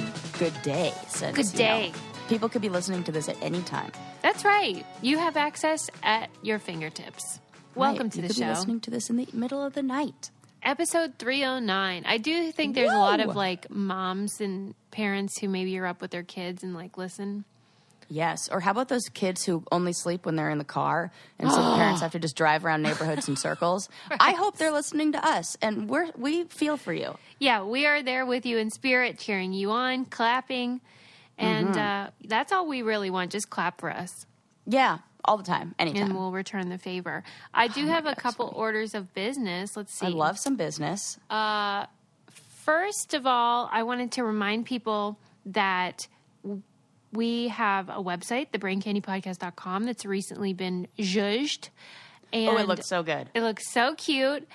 good good day. Since, Good you know, day. people could be listening to this at any time. That's right. You have access at your fingertips. Welcome Right. to you the could show. Be listening to this in the middle of the night. Episode 309. I do think there's a lot of like moms and parents who maybe are up with their kids and like listen. Yes. Or how about those kids who only sleep when they're in the car, and so the parents have to just drive around neighborhoods in circles? I hope they're listening to us, and we're we feel for you. Yeah, we are there with you in spirit, cheering you on, clapping. And Mm-hmm. uh, that's all we really want. Just clap for us. Yeah, all the time, anytime. and we'll return the favor. I do have a couple orders of business. Let's see. I love some business. First of all, I wanted to remind people that we have a website, thebraincandypodcast.com, that's recently been judged. And oh, it looks so good. it looks so cute.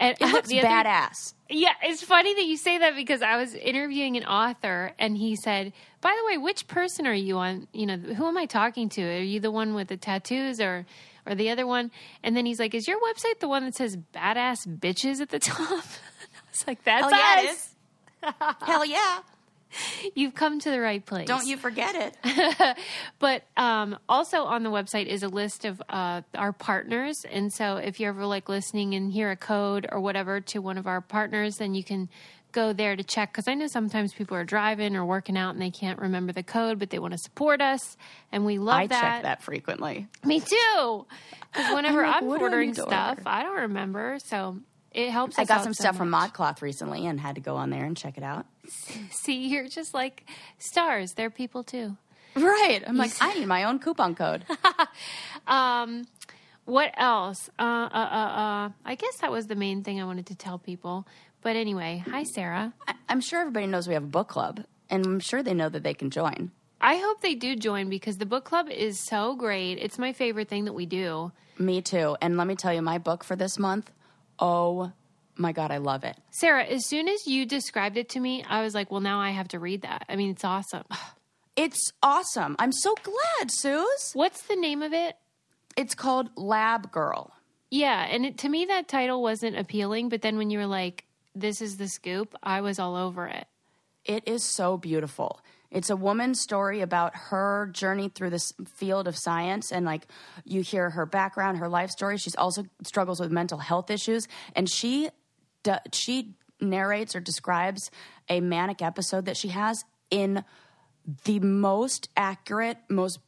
And It looks the other- badass. Yeah, it's funny that you say that because I was interviewing an author and he said, "By the way, which person are you on? You know, who am I talking to? Are you the one with the tattoos or or the other one?" And then he's like, "Is your website the one that says badass bitches at the top?" I was like, "That's Hell yeah, it us. is. Hell yeah! You've come to the right place." Don't you forget it. But um, also on the website is a list of uh, our partners, and so if you're ever like listening and hear a code or whatever to one of our partners, then you can go there to check. Because I know sometimes people are driving or working out and they can't remember the code, but they want to support us, and we love I that. I check that frequently. Me too. Because whenever I'm like, I'm, what do I ordering stuff? I don't remember, so it helps. I got some so stuff from much. ModCloth recently and had to go on there and check it out. See, you're just like stars. They're people too. Right. I'm like, I need my own coupon code. Um, what else? Uh, uh, uh, uh, I guess that was the main thing I wanted to tell people. But anyway, hi, Sarah. I- I'm sure everybody knows we have a book club, and I'm sure they know that they can join. I hope they do join because the book club is so great. It's my favorite thing that we do. Me too. And let me tell you, my book for this month, oh my God, I love it. Sarah, as soon as you described it to me, I was like, well, now I have to read that. I mean, it's awesome. It's awesome. I'm so glad, Suze. What's the name of it? It's called Lab Girl. Yeah, and it, to me, that title wasn't appealing. But then when you were like, this is the scoop, I was all over it. It is so beautiful. It's a woman's story about her journey through this field of science, and like you hear her background, her life story. She's also struggles with mental health issues, and she she narrates or describes a manic episode that she has in the most accurate, most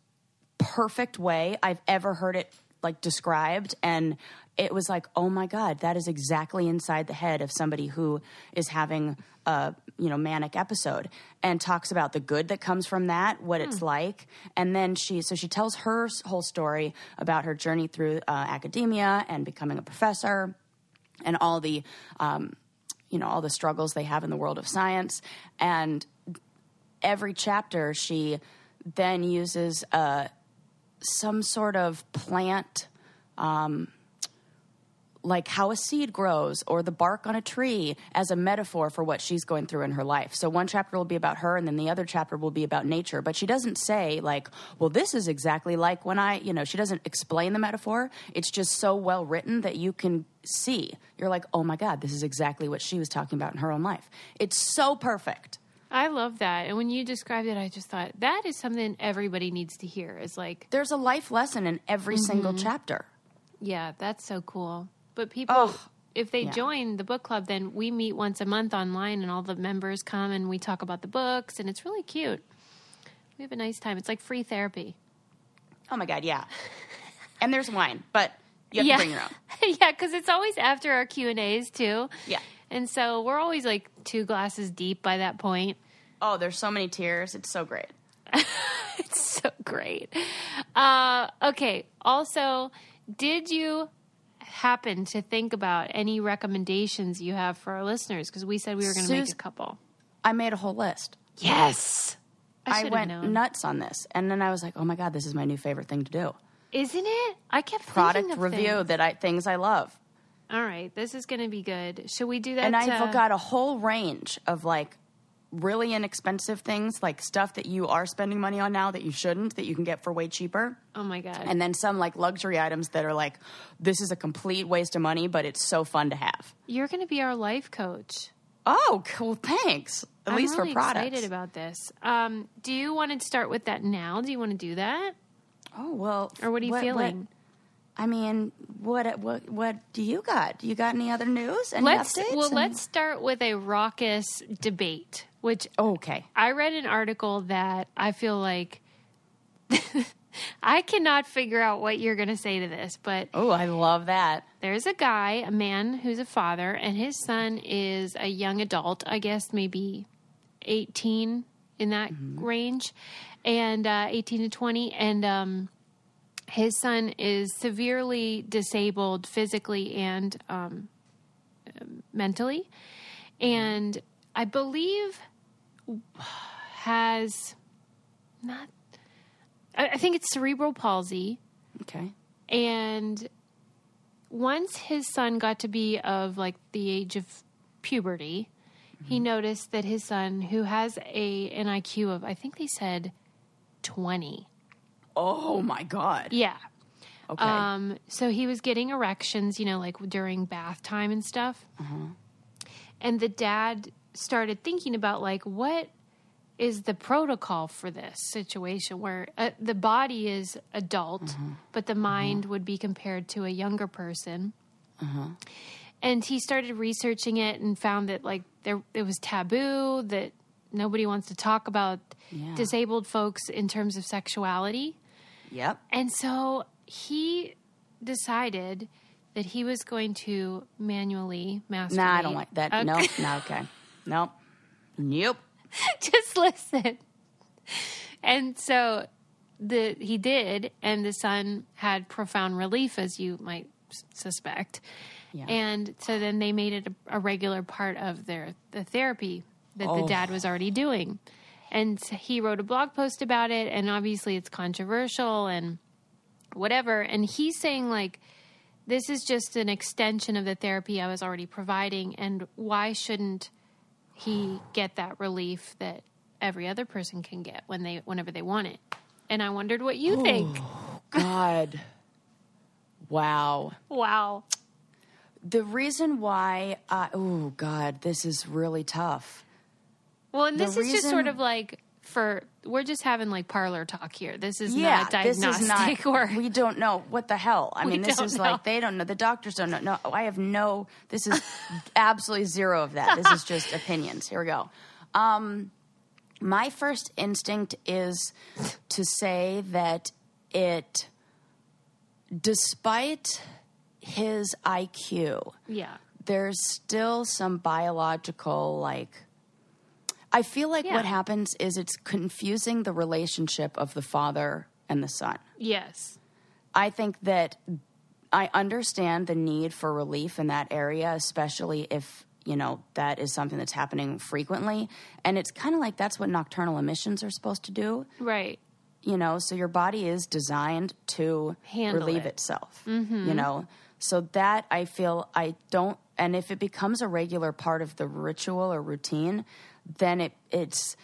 perfect way I've ever heard it like described and it was like oh my god that is exactly inside the head of somebody who is having a you know manic episode and talks about the good that comes from that what it's like. And then she so she tells her whole story about her journey through uh, academia and becoming a professor and all the um, you know all the struggles they have in the world of science. And every chapter she then uses uh, some sort of plant um, like how a seed grows or the bark on a tree as a metaphor for what she's going through in her life. So one chapter will be about her and then the other chapter will be about nature, but she doesn't say like, well this is exactly like when I, you know, she doesn't explain the metaphor. It's just so well written that you can see. You're like, "Oh my god, this is exactly what she was talking about in her own life." It's so perfect. I love that. And when you described it, I just thought that is something everybody needs to hear. Is like, There's a life lesson in every single mm-hmm. chapter. yeah, that's so cool. But people, Oh, if they yeah. join the book club, then we meet once a month online, and all the members come and we talk about the books, and it's really cute. We have a nice time. It's like free therapy. Oh my god, yeah. And there's wine, but you have yeah, to bring your own. yeah, because it's always after our Q and A's too. Yeah. And so we're always like two glasses deep by that point. Oh, there's so many tears. It's so great. It's so great. Uh, okay. Also, did you happen to think about any recommendations you have for our listeners? Because we said we were going to make a couple. I made a whole list. Yes. I, I, went known. nuts on this, and then I was like, "Oh my god, this is my new favorite thing to do." Isn't it? I kept Product thinking of review things. that I things I love, All right, this is going to be good. Should we do that? and I've uh, got a whole range of like really inexpensive things, like stuff that you are spending money on now that you shouldn't, that you can get for way cheaper, Oh my god! and then some like luxury items that are like, "This is a complete waste of money, but it's so fun to have." You're going to be our life coach. Oh, cool. Thanks. At I'm least really for products. excited about this. Um, do you want to start with that now? Do you want to do that, oh well. or what are you what- feeling? I mean, what what what do you got? Do you got any other news? Any let's updates? well, And- let's start with a raucous debate, which Okay. I read an article that I feel like I cannot figure out what you're going to say to this, but Oh, I love that. there's a guy, a man who's a father, and his son is a young adult, I guess maybe 18 in that range, and uh, 18 to 20. And um, his son is severely disabled physically and um, mentally. And I believe has not, I I think it's cerebral palsy. Okay. And once his son got to be of like the age of puberty, he noticed that his son, who has a an IQ of I think they said twenty, Oh my god. yeah. Okay. Um, so he was getting erections, you know, like during bath time and stuff. And the dad started thinking about like what is the protocol for this situation where uh, the body is adult, but the mind would be compared to a younger person. And he started researching it and found that like there it was taboo that nobody wants to talk about Yeah. disabled folks in terms of sexuality. Yep. And so he decided that he was going to manually masturbate. Nah, I don't like that. Okay. No, not okay. Nope. Nope. Just listen. And so the he did, and the son had profound relief, as you might suspect. Yeah. And so then they made it a, a regular part of their the therapy that the Oh. dad was already doing. And he wrote a blog post about it, and obviously it's controversial and whatever. And he's saying like this is just an extension of the therapy I was already providing, and why shouldn't he get that relief that every other person can get when they whenever they want it? And I wondered what you think. God. Wow. Wow. The reason why I oh god, this is really tough. Well, and The this is just sort of like for we're just having like parlor talk here. This is yeah, not this diagnostic is not. or we don't know what the hell. I mean, this is know. like they don't know. The doctors don't know. No, I have no. This is absolutely zero of that. This is just opinions. Here we go. Um, my first instinct is to say that it, despite his IQ, yeah. there's still some biological like I feel like Yeah. what happens is it's confusing the relationship of the father and the son. Yes. I think that I understand the need for relief in that area, especially if, you know, that is something that's happening frequently. And it's kind of like that's what nocturnal emissions are supposed to do, Right. you know, so your body is designed to Handle relieve it. itself, mm-hmm. you know. So that I feel I don't and if it becomes a regular part of the ritual or routine, then it it's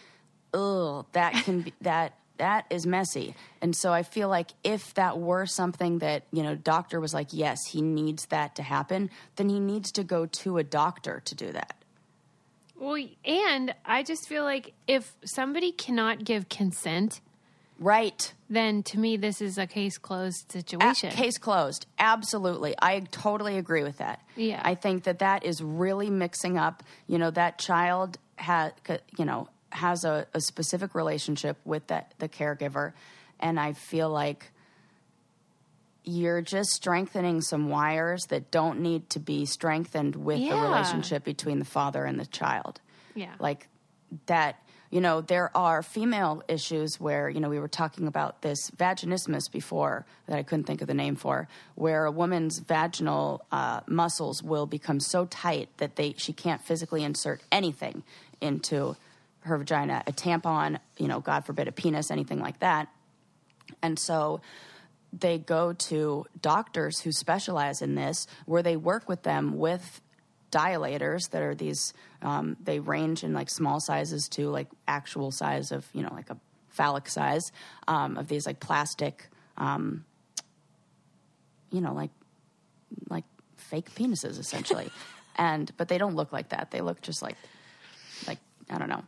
ugh, that can be that that is messy. And so I feel like if that were something that, you know, doctor was like, yes, he needs that to happen, then he needs to go to a doctor to do that. Well, and I just feel like if somebody cannot give consent, Right. then to me this is a case closed A- situation. case closed. Absolutely. I totally agree with that. Yeah. I think that that is really mixing up, you know, that child has, you know, has a, a specific relationship with that the caregiver. And I feel like you're just strengthening some wires that don't need to be strengthened with the relationship between the father and the child. Yeah. like that you know there are female issues where you know we were talking about this vaginismus before that i couldn't think of the name for where a woman's vaginal uh, muscles will become so tight that they she can't physically insert anything into her vagina a tampon you know god forbid a penis anything like that and so they go to doctors who specialize in this, where they work with them with dilators that are these, um, they range in like small sizes to like actual size of, you know, like a phallic size um, of these like plastic, um, you know, like, like fake penises essentially. and, but they don't look like that. They look just like like I don't know,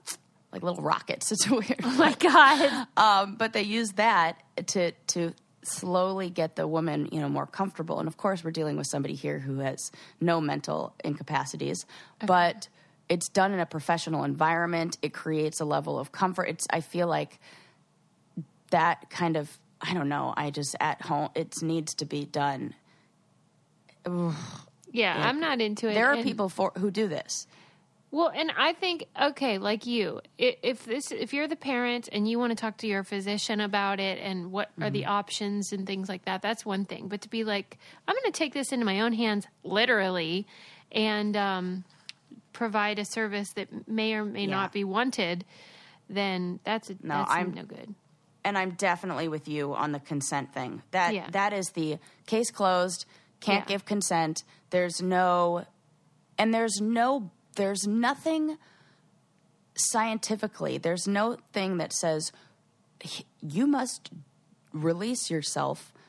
like little rockets. It's weird. Oh my God. Um, but they use that to to slowly get the woman, you know, more comfortable. And of course, we're dealing with somebody here who has no mental incapacities, but it's done in a professional environment. It creates a level of comfort. It's I feel like that kind of I don't know. I just at home it needs to be done. Yeah, I'm not into it. There are And- people for who do this. Well, and I think okay, like you, if this if you're the parent and you want to talk to your physician about it and what are Mm-hmm. the options and things like that, that's one thing. But to be like, I'm going to take this into my own hands, literally, and um, provide a service that may or may Yeah. not be wanted, then that's No, that's I'm- no good. and I'm definitely with you on the consent thing. That Yeah. that is the case closed. Can't Yeah. give consent. There's no, and there's no, there's nothing scientifically. There's no thing that says you must release yourself.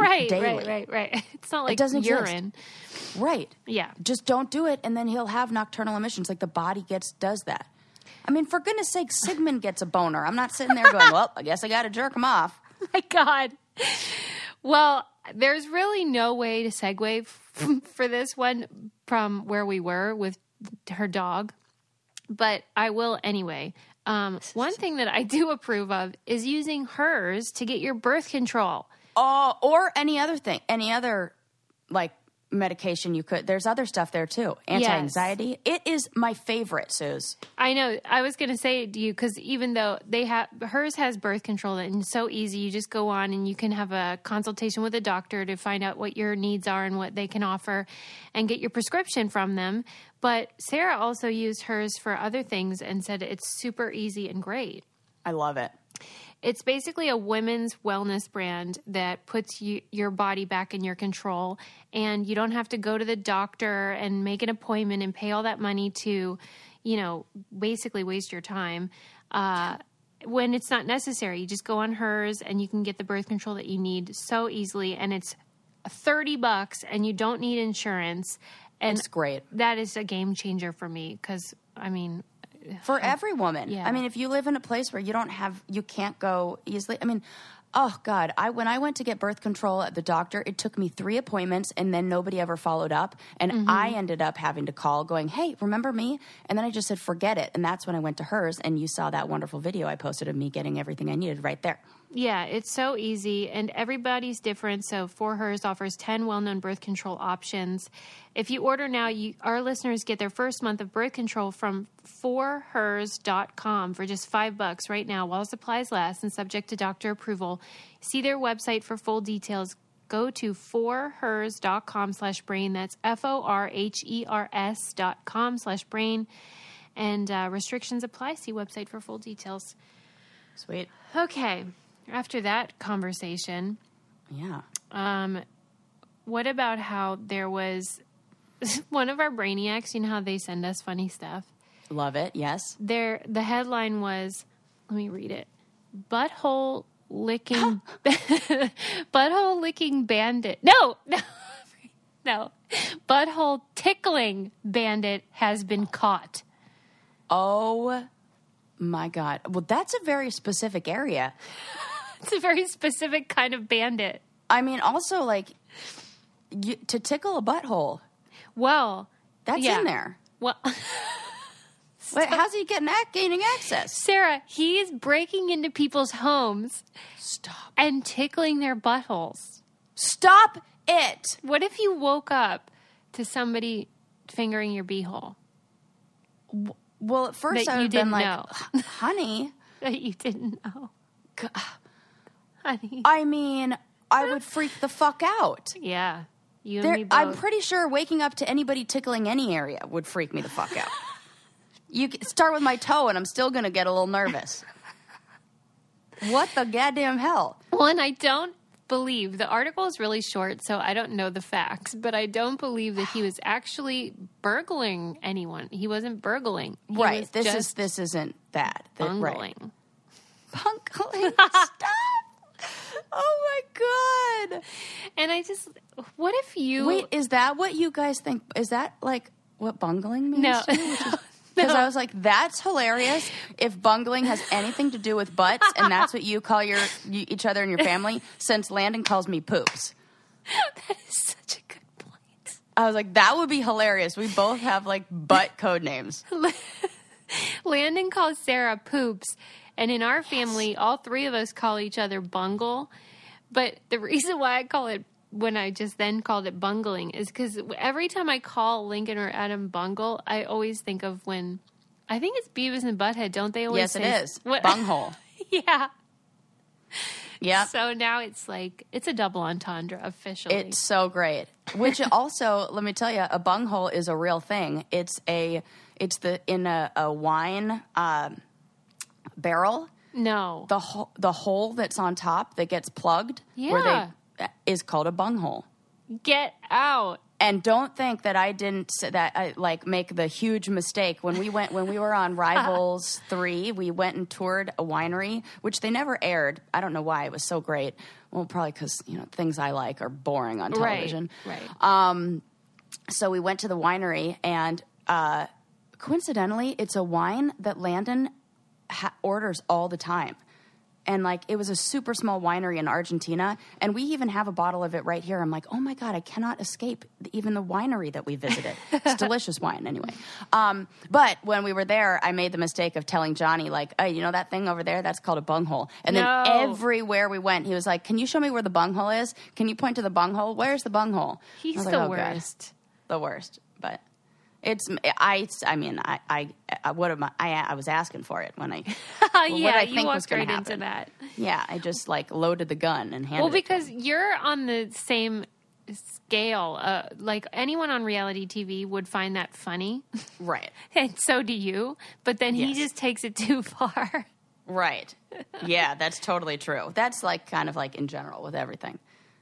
Right, daily. right, right, right. It's not like it doesn't exist. urine. Right. Yeah. Just don't do it, and then he'll have nocturnal emissions. Like the body gets does that. I mean, for goodness sake, Sigmund gets a boner. I'm not sitting there going, "Well, I guess I got to jerk him off." Oh my god. Well, there's really no way to segue f- for this one from where we were with her dog, but I will anyway. Um, one thing that I do approve of is using hers to get your birth control. Oh, or any other thing, any other like medication you could. There's other stuff there too. Anti-anxiety. It is my favorite, Suze. I know. I was going to say it to you because even though they have hers has birth control and it's so easy, you just go on and you can have a consultation with a doctor to find out what your needs are and what they can offer, and get your prescription from them. But Sarah also used hers for other things and said it's super easy and great. I love it. It's basically a women's wellness brand that puts you, your body back in your control, and you don't have to go to the doctor and make an appointment and pay all that money to, you know, basically waste your time. Uh, when it's not necessary, you just go on hers and you can get the birth control that you need so easily, and it's thirty bucks, and you don't need insurance, and It's great. that is a game changer for me because I mean, for every woman. Yeah. I mean, if you live in a place where you don't have, you can't go easily. I mean, oh God, I when I went to get birth control at the doctor, it took me three appointments, and then nobody ever followed up, and Mm-hmm. I ended up having to call, going, "Hey, remember me?" And then I just said, "Forget it," and that's when I went to hers, and you saw that wonderful video I posted of me getting everything I needed right there. Yeah, it's so easy and everybody's different. So For Hers offers 10 well-known birth control options. If you order now, you, our listeners get their first month of birth control from forhers.com for just 5 bucks right now while supplies last and subject to doctor approval. See their website for full details. Go to forhers.com slash brain. That's F-O-R-H-E-R-S dot com slash brain. And uh, restrictions apply. See website for full details. Sweet. Okay. After that conversation, Yeah. um, what about how there was one of our brainiacs? You know how they send us funny stuff. Love it. Yes. There, the headline was. Let me read it. Butthole licking, butthole licking bandit. No, no, no. Butthole tickling bandit has been caught. Oh my God. Well, that's a very specific area. It's a very specific kind of bandit. I mean, also like you, to tickle a butthole. Well, That's yeah. in there. Well. Wait, how's he getting that gaining access? Sarah, he's breaking into people's homes Stop. and tickling their buttholes. Stop it. What if you woke up to somebody fingering your beehole Well, at first That I would have been didn't like, know. honey, that you didn't know? Ah, Honey. I mean, I would freak the fuck out. Yeah. You There, and me both. I'm pretty sure waking up to anybody tickling any area would freak me the fuck out. you c- start with my toe, and I'm still going to get a little nervous. what the goddamn hell? One, I don't believe the article is really short, so I don't know the facts, but I don't believe that he was actually burgling anyone. He wasn't burgling. He right. was This is this isn't that. That- right. bungling. Bungling. Stop. Oh my god. And I just, what if you. Wait, is that what you guys think? Is that like what bungling means? No. to you? Which is- Because I was like, that's hilarious. If bungling has anything to do with butts, and that's what you call your you, each other and your family, since Landon calls me poops. that is such a good point. I was like, that would be hilarious. We both have like butt code names. Landon calls Sarah poops, and in our family, all three of us call each other bungle. But the reason why I call it when I just then called it bungling is because every time I call Lincoln or Adam bungle, I always think of when I think it's Beavis and Butthead, don't they always Yes, it say is. What, Bunghole. yeah. Yeah. So now it's like it's a double entendre officially. It's so great. Which also, let me tell you, a bunghole is a real thing. It's a, it's the in a, a wine um barrel. no. The ho- the hole that's on top that gets plugged, where Yeah. they is called a bunghole. Get out. And don't think that I didn't say that I like make the huge mistake when we went when we were on Rivals three. We went and toured a winery, which they never aired. I don't know why it was so great. Well, probably because you know things I like are boring on television. Right. Um, so we went to the winery, and uh, coincidentally, it's a wine that Landon ha- orders all the time. And like it was a super small winery in Argentina, and we even have a bottle of it right here. I'm like, oh my god, I cannot escape the, even the winery that we visited. it's delicious wine, anyway. Um, but when we were there, I made the mistake of telling Johnny, like, hey, you know that thing over there? That's called a bunghole. And then everywhere we went, he was like, can you show me where the bunghole is? Can you point to the bunghole? Where's the bunghole? He's the like, "Oh, God." worst. the worst. It's I. I mean, I. I. I what am I? I, I was asking for it when I. what yeah, I you think was walked gonna right into that. Yeah, I just like loaded the gun and handed. Well, because you're on the same scale. Uh, like anyone on reality TV would find that funny, right, and so do you. But then he Yes. just takes it too far. right, yeah, that's totally true. That's like kind of like in general with everything.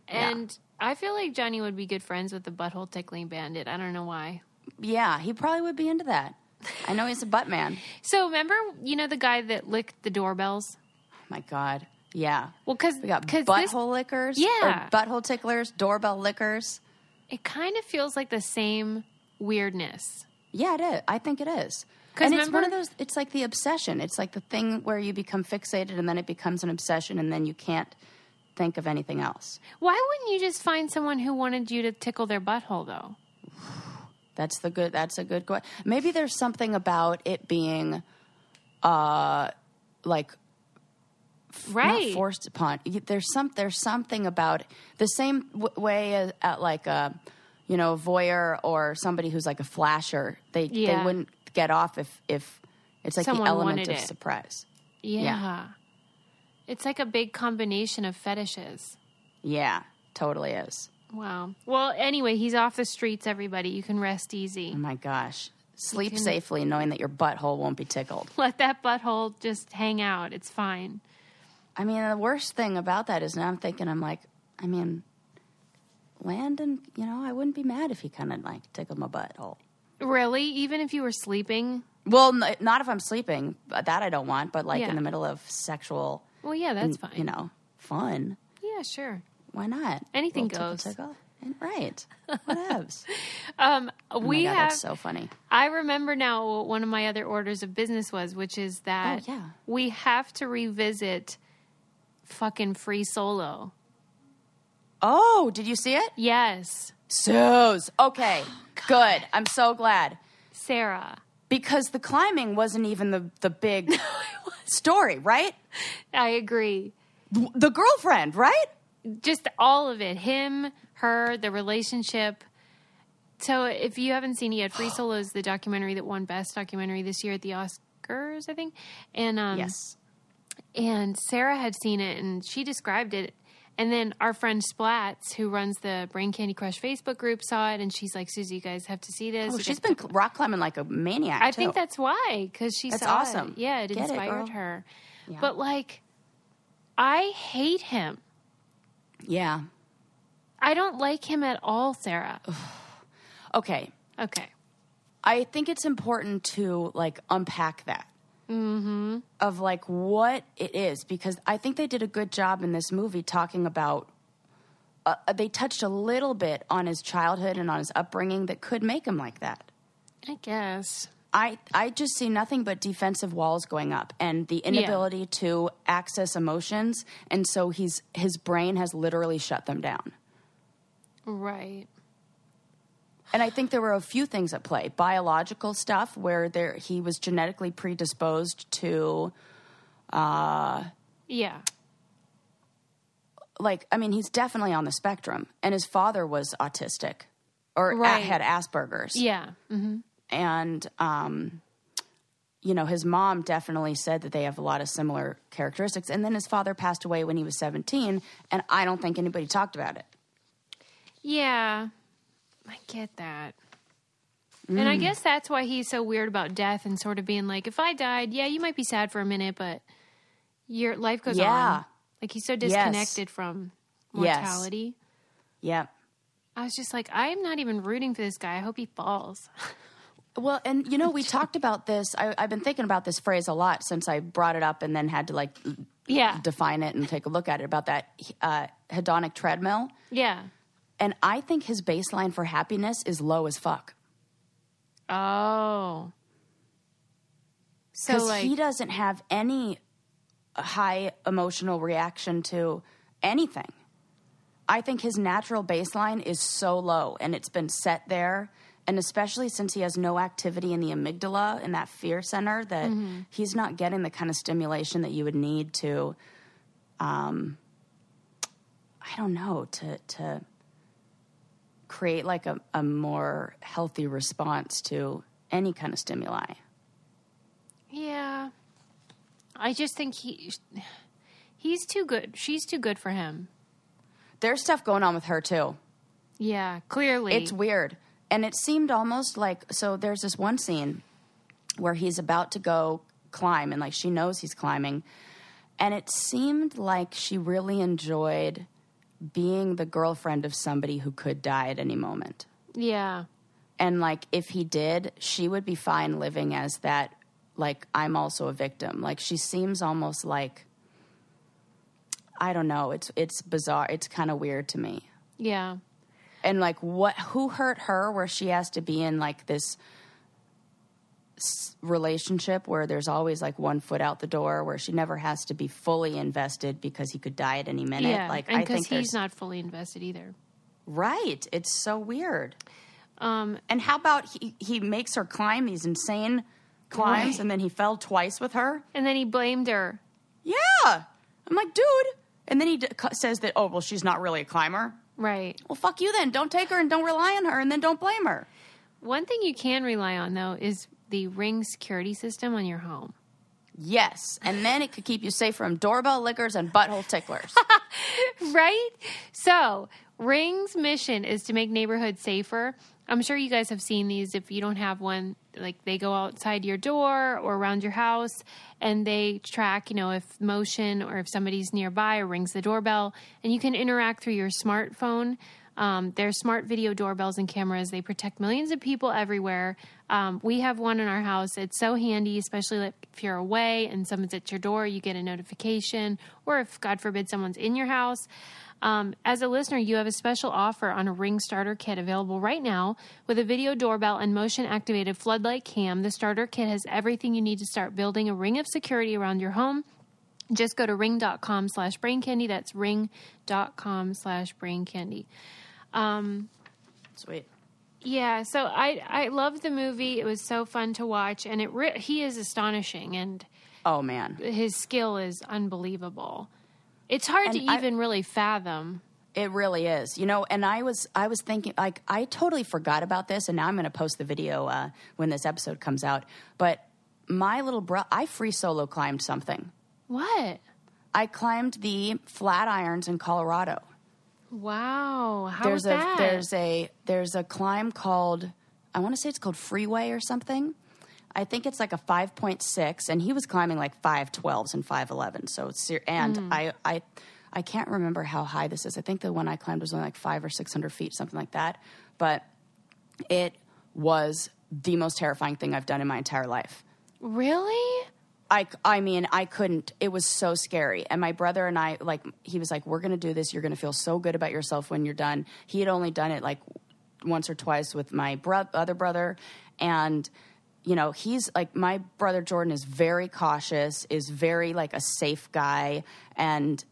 Yeah. And I feel like Johnny would be good friends with the butthole tickling bandit. I don't know why. Yeah, he probably would be into that. I know he's a butt man. So remember, you know the guy that licked the doorbells? Oh my God, yeah. Well, because We got this, butthole lickers, Yeah. butthole ticklers, doorbell lickers. it kind of feels like the same weirdness. Yeah, it is. I think it is. 'Cause And it's one of remember- those. It's like the obsession. It's like the thing where you become fixated, and then it becomes an obsession, and then you can't think of anything else. Why wouldn't you just find someone who wanted you to tickle their butthole, though? That's the good. That's a good question. Maybe there's something about it being, uh, like Right. not forced upon. There's some. There's something about the same w- way as at like a, you know, voyeur or somebody who's like a flasher. They Yeah. they wouldn't get off if if it's like Someone the element of it. surprise. Yeah. It's like a big combination of fetishes. Yeah, totally is. Wow. Well, anyway, he's off the streets, everybody. You can rest easy. Oh my gosh. Sleep can- safely knowing that your butthole won't be tickled. Let that butthole just hang out. It's fine. I mean, the worst thing about that is now I'm thinking, I'm like, I mean, Landon, you know, I wouldn't be mad if he kind of like tickled my butthole. Really? Even if you were sleeping? Well, n- not if I'm sleeping. That I don't want, but like Yeah. in the middle of sexual, Well, yeah, that's fine. you know, fun. Yeah, sure. Why not? Anything Little goes. And- Right. Whatevs. Um, Oh we my God, have. that's so funny. I remember now what one of my other orders of business was, which is that Oh, yeah. we have to revisit fucking Free Solo. Oh, did you see it? Yes, Suze. Okay. Good. I'm so glad. Sarah. because the climbing wasn't even the the big story, right? I agree. The girlfriend, right? Just all of it. Him, her, the relationship. So if you haven't seen it yet, Free Solo is the documentary that won Best Documentary this year at the Oscars, I think. And um, yes. and Sarah had seen it and she described it. And then our friend Splats, who runs the Brain Candy Crush Facebook group, saw it and she's like, "Susie, you guys have to see this." Oh, she's been rock climbing like a maniac. I too. think that's why, because she That's saw awesome. It. Yeah, it Get inspired girl. her. Yeah. But like, I hate him. Yeah. I don't like him at all, Sarah. Okay. Okay. I think it's important to like unpack that. Mm-hmm. Of like what it is because I think they did a good job in this movie talking about. Uh, they touched a little bit on his childhood and on his upbringing that could make him like that. I guess. I I just see nothing but defensive walls going up and the inability to access emotions and so he's his brain has literally shut them down. Right. And I think there were a few things at play. Biological stuff where there he was genetically predisposed to Yeah. like I mean he's definitely on the spectrum and his father was autistic or Right. had Asperger's. Yeah. hmm and um, you know his mom definitely said that they have a lot of similar characteristics and then his father passed away when he was 17 and i don't think anybody talked about it Yeah. I get that. And I guess that's why he's so weird about death and sort of being like, if I died, yeah, you might be sad for a minute, but your life goes Yeah. on. Like he's so disconnected from Yes. mortality. yeah I was just like, I am not even rooting for this guy. I hope he falls. well and you know we talked about this I, i've been thinking about this phrase a lot since i brought it up and then had to like yeah. define it and take a look at it about that uh, hedonic treadmill Yeah. and i think his baseline for happiness is low as fuck Oh. So like he doesn't have any high emotional reaction to anything. I think his natural baseline is so low and it's been set there. And especially since he has no activity in the amygdala in that fear center, that he's not getting the kind of stimulation that you would need to, um, I don't know, to to create like a, a more healthy response to any kind of stimuli. Yeah. I just think he he's too good. She's too good for him. There's stuff going on with her too. Yeah, clearly. It's weird. And it seemed almost like so there's this one scene where he's about to go climb and like she knows he's climbing and it seemed like she really enjoyed being the girlfriend of somebody who could die at any moment. yeah. And like if he did, she would be fine living as that like I'm also a victim. Like she seems almost like I don't know, it's it's bizarre. It's kind of weird to me Yeah. And like what who hurt her where she has to be in like this relationship where there's always like one foot out the door where she never has to be fully invested because he could die at any minute Yeah. like and i because think he's not fully invested either. right it's so weird Um and how about he he makes her climb these insane climbs Right. and then he fell twice with her and then he blamed her. yeah i'm like dude and then he d- says that oh well she's not really a climber Right. well fuck you then don't take her and don't rely on her and then don't blame her One thing you can rely on though is the ring security system on your home. Yes, and then it could keep you safe from doorbell lickers and butthole ticklers. right? So, Ring's mission is to make neighborhoods safer. I'm sure you guys have seen these. If you don't have one, like they go outside your door or around your house and they track, you know, if motion or if somebody's nearby or rings the doorbell, and you can interact through your smartphone. Um, they're smart video doorbells and cameras. They protect millions of people everywhere. Um, we have one in our house. It's so handy, especially if you're away and someone's at your door, you get a notification, or if, God forbid, someone's in your house. Um, as a listener, you have a special offer on a Ring Starter Kit available right now with a video doorbell and motion activated floodlight cam. The starter kit has everything you need to start building a ring of security around your home. Just go to ring.com slash brain candy. That's ring.com slash brain candy. Sweet. Yeah, so I I loved the movie. It was so fun to watch, and it re- he is astonishing, and Oh man, his skill is unbelievable. It's hard to And I- even really fathom. it really is. You know, and I was I was thinking like I totally forgot about this, and now I'm going to post the video uh, when this episode comes out. But my little bro, I free solo climbed something. What? I climbed the Flatirons in Colorado. Wow, how there's was a that? there's a there's a climb called I want to say it's called Freeway or something. I think it's like a 5.6 and he was climbing like 512s and 511. So ser- and Hmm. I I I can't remember how high this is. I think the one I climbed was only like 5 or 600 feet something like that. But it was the most terrifying thing I've done in my entire life. really? I, I mean, I couldn't. It was so scary. And my brother and I, like, he was like, We're going to do this. You're going to feel so good about yourself when you're done. He had only done it like once or twice with my bro- other brother. And you know, he's like my brother Jordan is very cautious, is very like a safe guy, and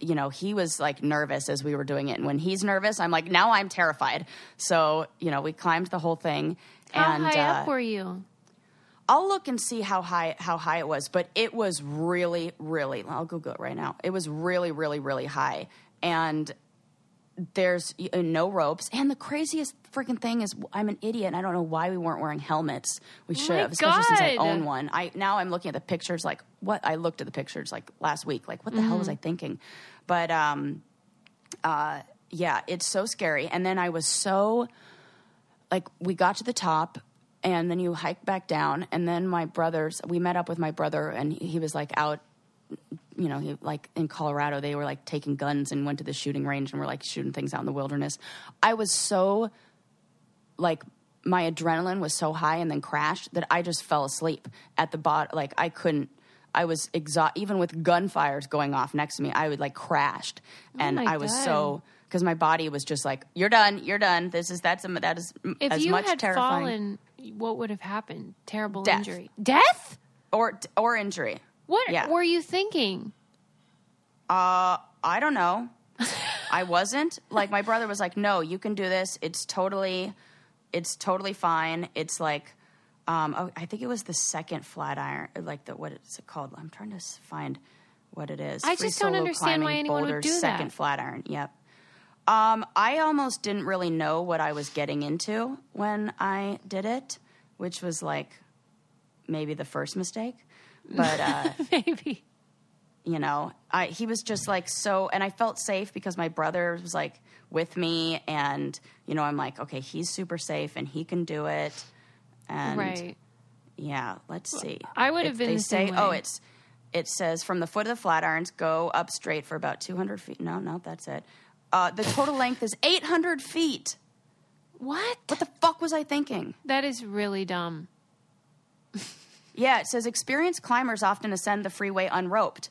you know, he was like nervous as we were doing it. And when he's nervous, I'm like, now I'm terrified. So you know, we climbed the whole thing. How and high uh, up were you? I'll look and see how high how high it was, but it was really, really. I'll Google it right now. It was really, really, really high, and there's uh, no ropes. And the craziest freaking thing is, I'm an idiot, and I don't know why we weren't wearing helmets. We should my have, especially since I own one. I now I'm looking at the pictures, like what I looked at the pictures like last week, like what the hell was I thinking? But um, uh, yeah, it's so scary. And then I was so like we got to the top and then you hike back down and then my brothers we met up with my brother and he was like out you know he like in colorado they were like taking guns and went to the shooting range and were like shooting things out in the wilderness i was so like my adrenaline was so high and then crashed that i just fell asleep at the bottom like i couldn't i was exhausted even with gunfires going off next to me i would like crashed oh and Oh my i was God. so because my body was just like you're done you're done this is that's a, that is If as you much had terrifying fallen, what would have happened? Terrible Death. injury. Death? or or injury What Yeah. were you thinking? Uh, I don't know. I wasn't. Like my brother was like, "No, you can do this. It's totally it's totally fine." It's like um oh, I think it was the second flat iron like the what is it called? I'm trying to find what it is. I Free just don't understand why anyone would boulders, do that. second flat iron. Yep. Um, I almost didn't really know what I was getting into when I did it, which was like maybe the first mistake. But uh Maybe. you know i he was just like so and i felt safe because my brother was like with me and you know i'm like okay he's super safe and he can do it and right. yeah let's see I would have been they the say same oh it's it says from the foot of the flatirons go up straight for about 200 feet no no that's it uh, the total length is 800 feet What? what the fuck was i thinking That is really dumb. Yeah, it says experienced climbers often ascend the freeway unroped.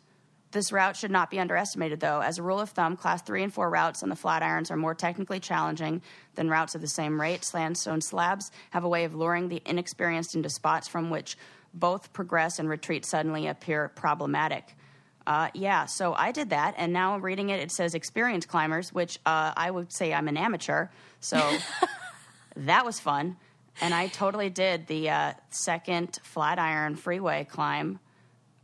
This route should not be underestimated, though. As a rule of thumb, class three and four routes on the Flatirons are more technically challenging than routes of the same rate. Sandstone slabs have a way of luring the inexperienced into spots from which both progress and retreat suddenly appear problematic. Uh, yeah, so I did that, and now I'm reading it. It says experienced climbers, which uh, I would say I'm an amateur. So that was fun. And I totally did the uh, second Flatiron freeway climb.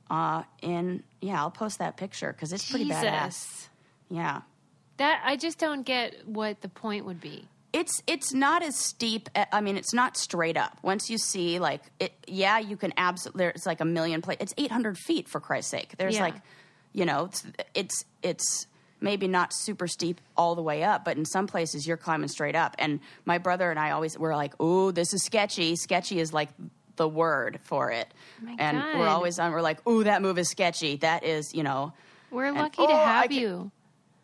Uh, in yeah, I'll post that picture because it's pretty badass. Jesus. Yeah, That I just don't get what the point would be. it's it's not as steep. I mean, it's not straight up. Once you see like it, yeah, you can absolutely. There's like a million places. It's 800 feet for Christ's sake. There's Yeah. like, you know, it's it's it's maybe not super steep all the way up, but in some places you're climbing straight up. And my brother and I always were like, "Ooh, this is sketchy." Sketchy is like the word for it, my and we're always on. We're like, "Ooh, that move is sketchy." That is, you know, We're And- lucky to oh, I have can- you.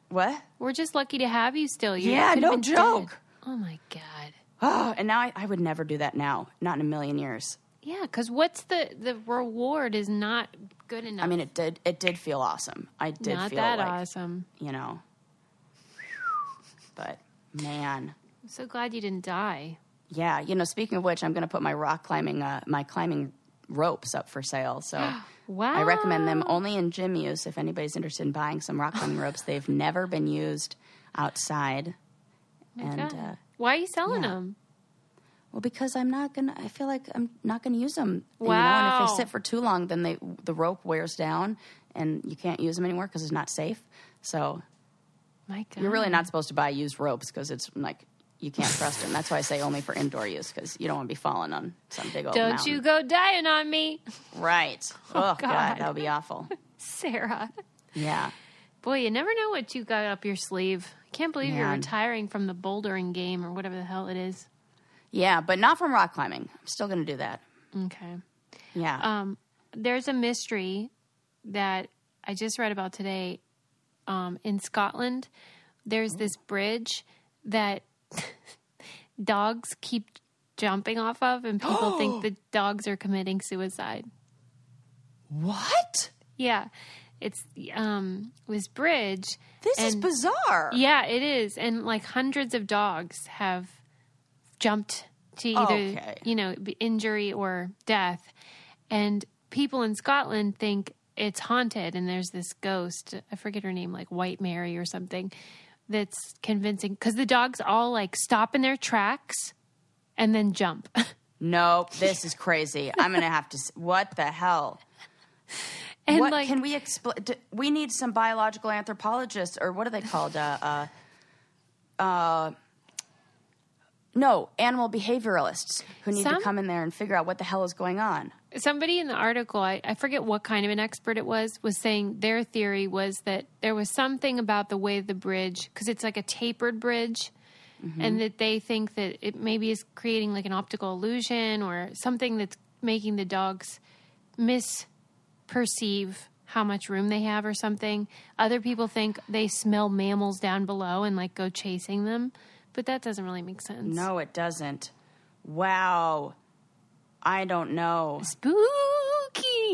what? We're just lucky to have you still. You Yeah, no joke. dead. Oh my god. Oh, and now I, I would never do that now. Not in a million years. Yeah, because what's the the reward is not good enough. I mean, it did. It did feel awesome. I did not feel that like awesome. you know. But man, I'm so glad you didn't die. yeah. You know, speaking of which, I'm going to put my rock climbing, uh, my climbing ropes up for sale. So Wow. I recommend them only in gym use. If anybody's interested in buying some rock climbing ropes, they've never been used outside. and uh, Why are you selling yeah. them? Well, because I'm not gonna. I feel like I'm not gonna use them. You know, and if they sit for too long, then they the rope wears down, and you can't use them anymore because it's not safe. So My God. You're really not supposed to buy used ropes because it's like you can't trust them. That's why I say only for indoor use because you don't want to be falling on some big old Don't mountain. you go dying on me, Right. Oh, oh, God. God. that would be awful. Sarah. Yeah. Boy, you never know what you got up your sleeve. I can't believe you're retiring from the bouldering game or whatever the hell it is. Yeah, but not from rock climbing. I'm still going to do that. Okay. Yeah. Um, there's a mystery that I just read about today. Um, in Scotland, there's this bridge that dogs keep jumping off of, and people think the dogs are committing suicide. what? Yeah, it's um, this bridge. This is bizarre. Yeah, it is, and like hundreds of dogs have jumped to either Okay. you know injury or death, and people in Scotland think it's haunted, and there's this ghost. I forget her name, like White Mary or something. That's convincing because the dogs all like stop in their tracks and then jump. Nope, this is crazy. I'm gonna have to. What the hell? and what like can we explain? We need some biological anthropologists, or what are they called? Uh, uh, uh, no, animal behavioralists who need Some- to come in there and figure out what the hell is going on. somebody in the article I, I forget what kind of an expert it was was saying their theory was that there was something about the way the bridge because it's like a tapered bridge mm-hmm. and that they think that it maybe is creating like an optical illusion or something that's making the dogs misperceive how much room they have or something. Other people think they smell mammals down below and like go chasing them but that doesn't really make sense No, it doesn't. Wow, I don't know. spooky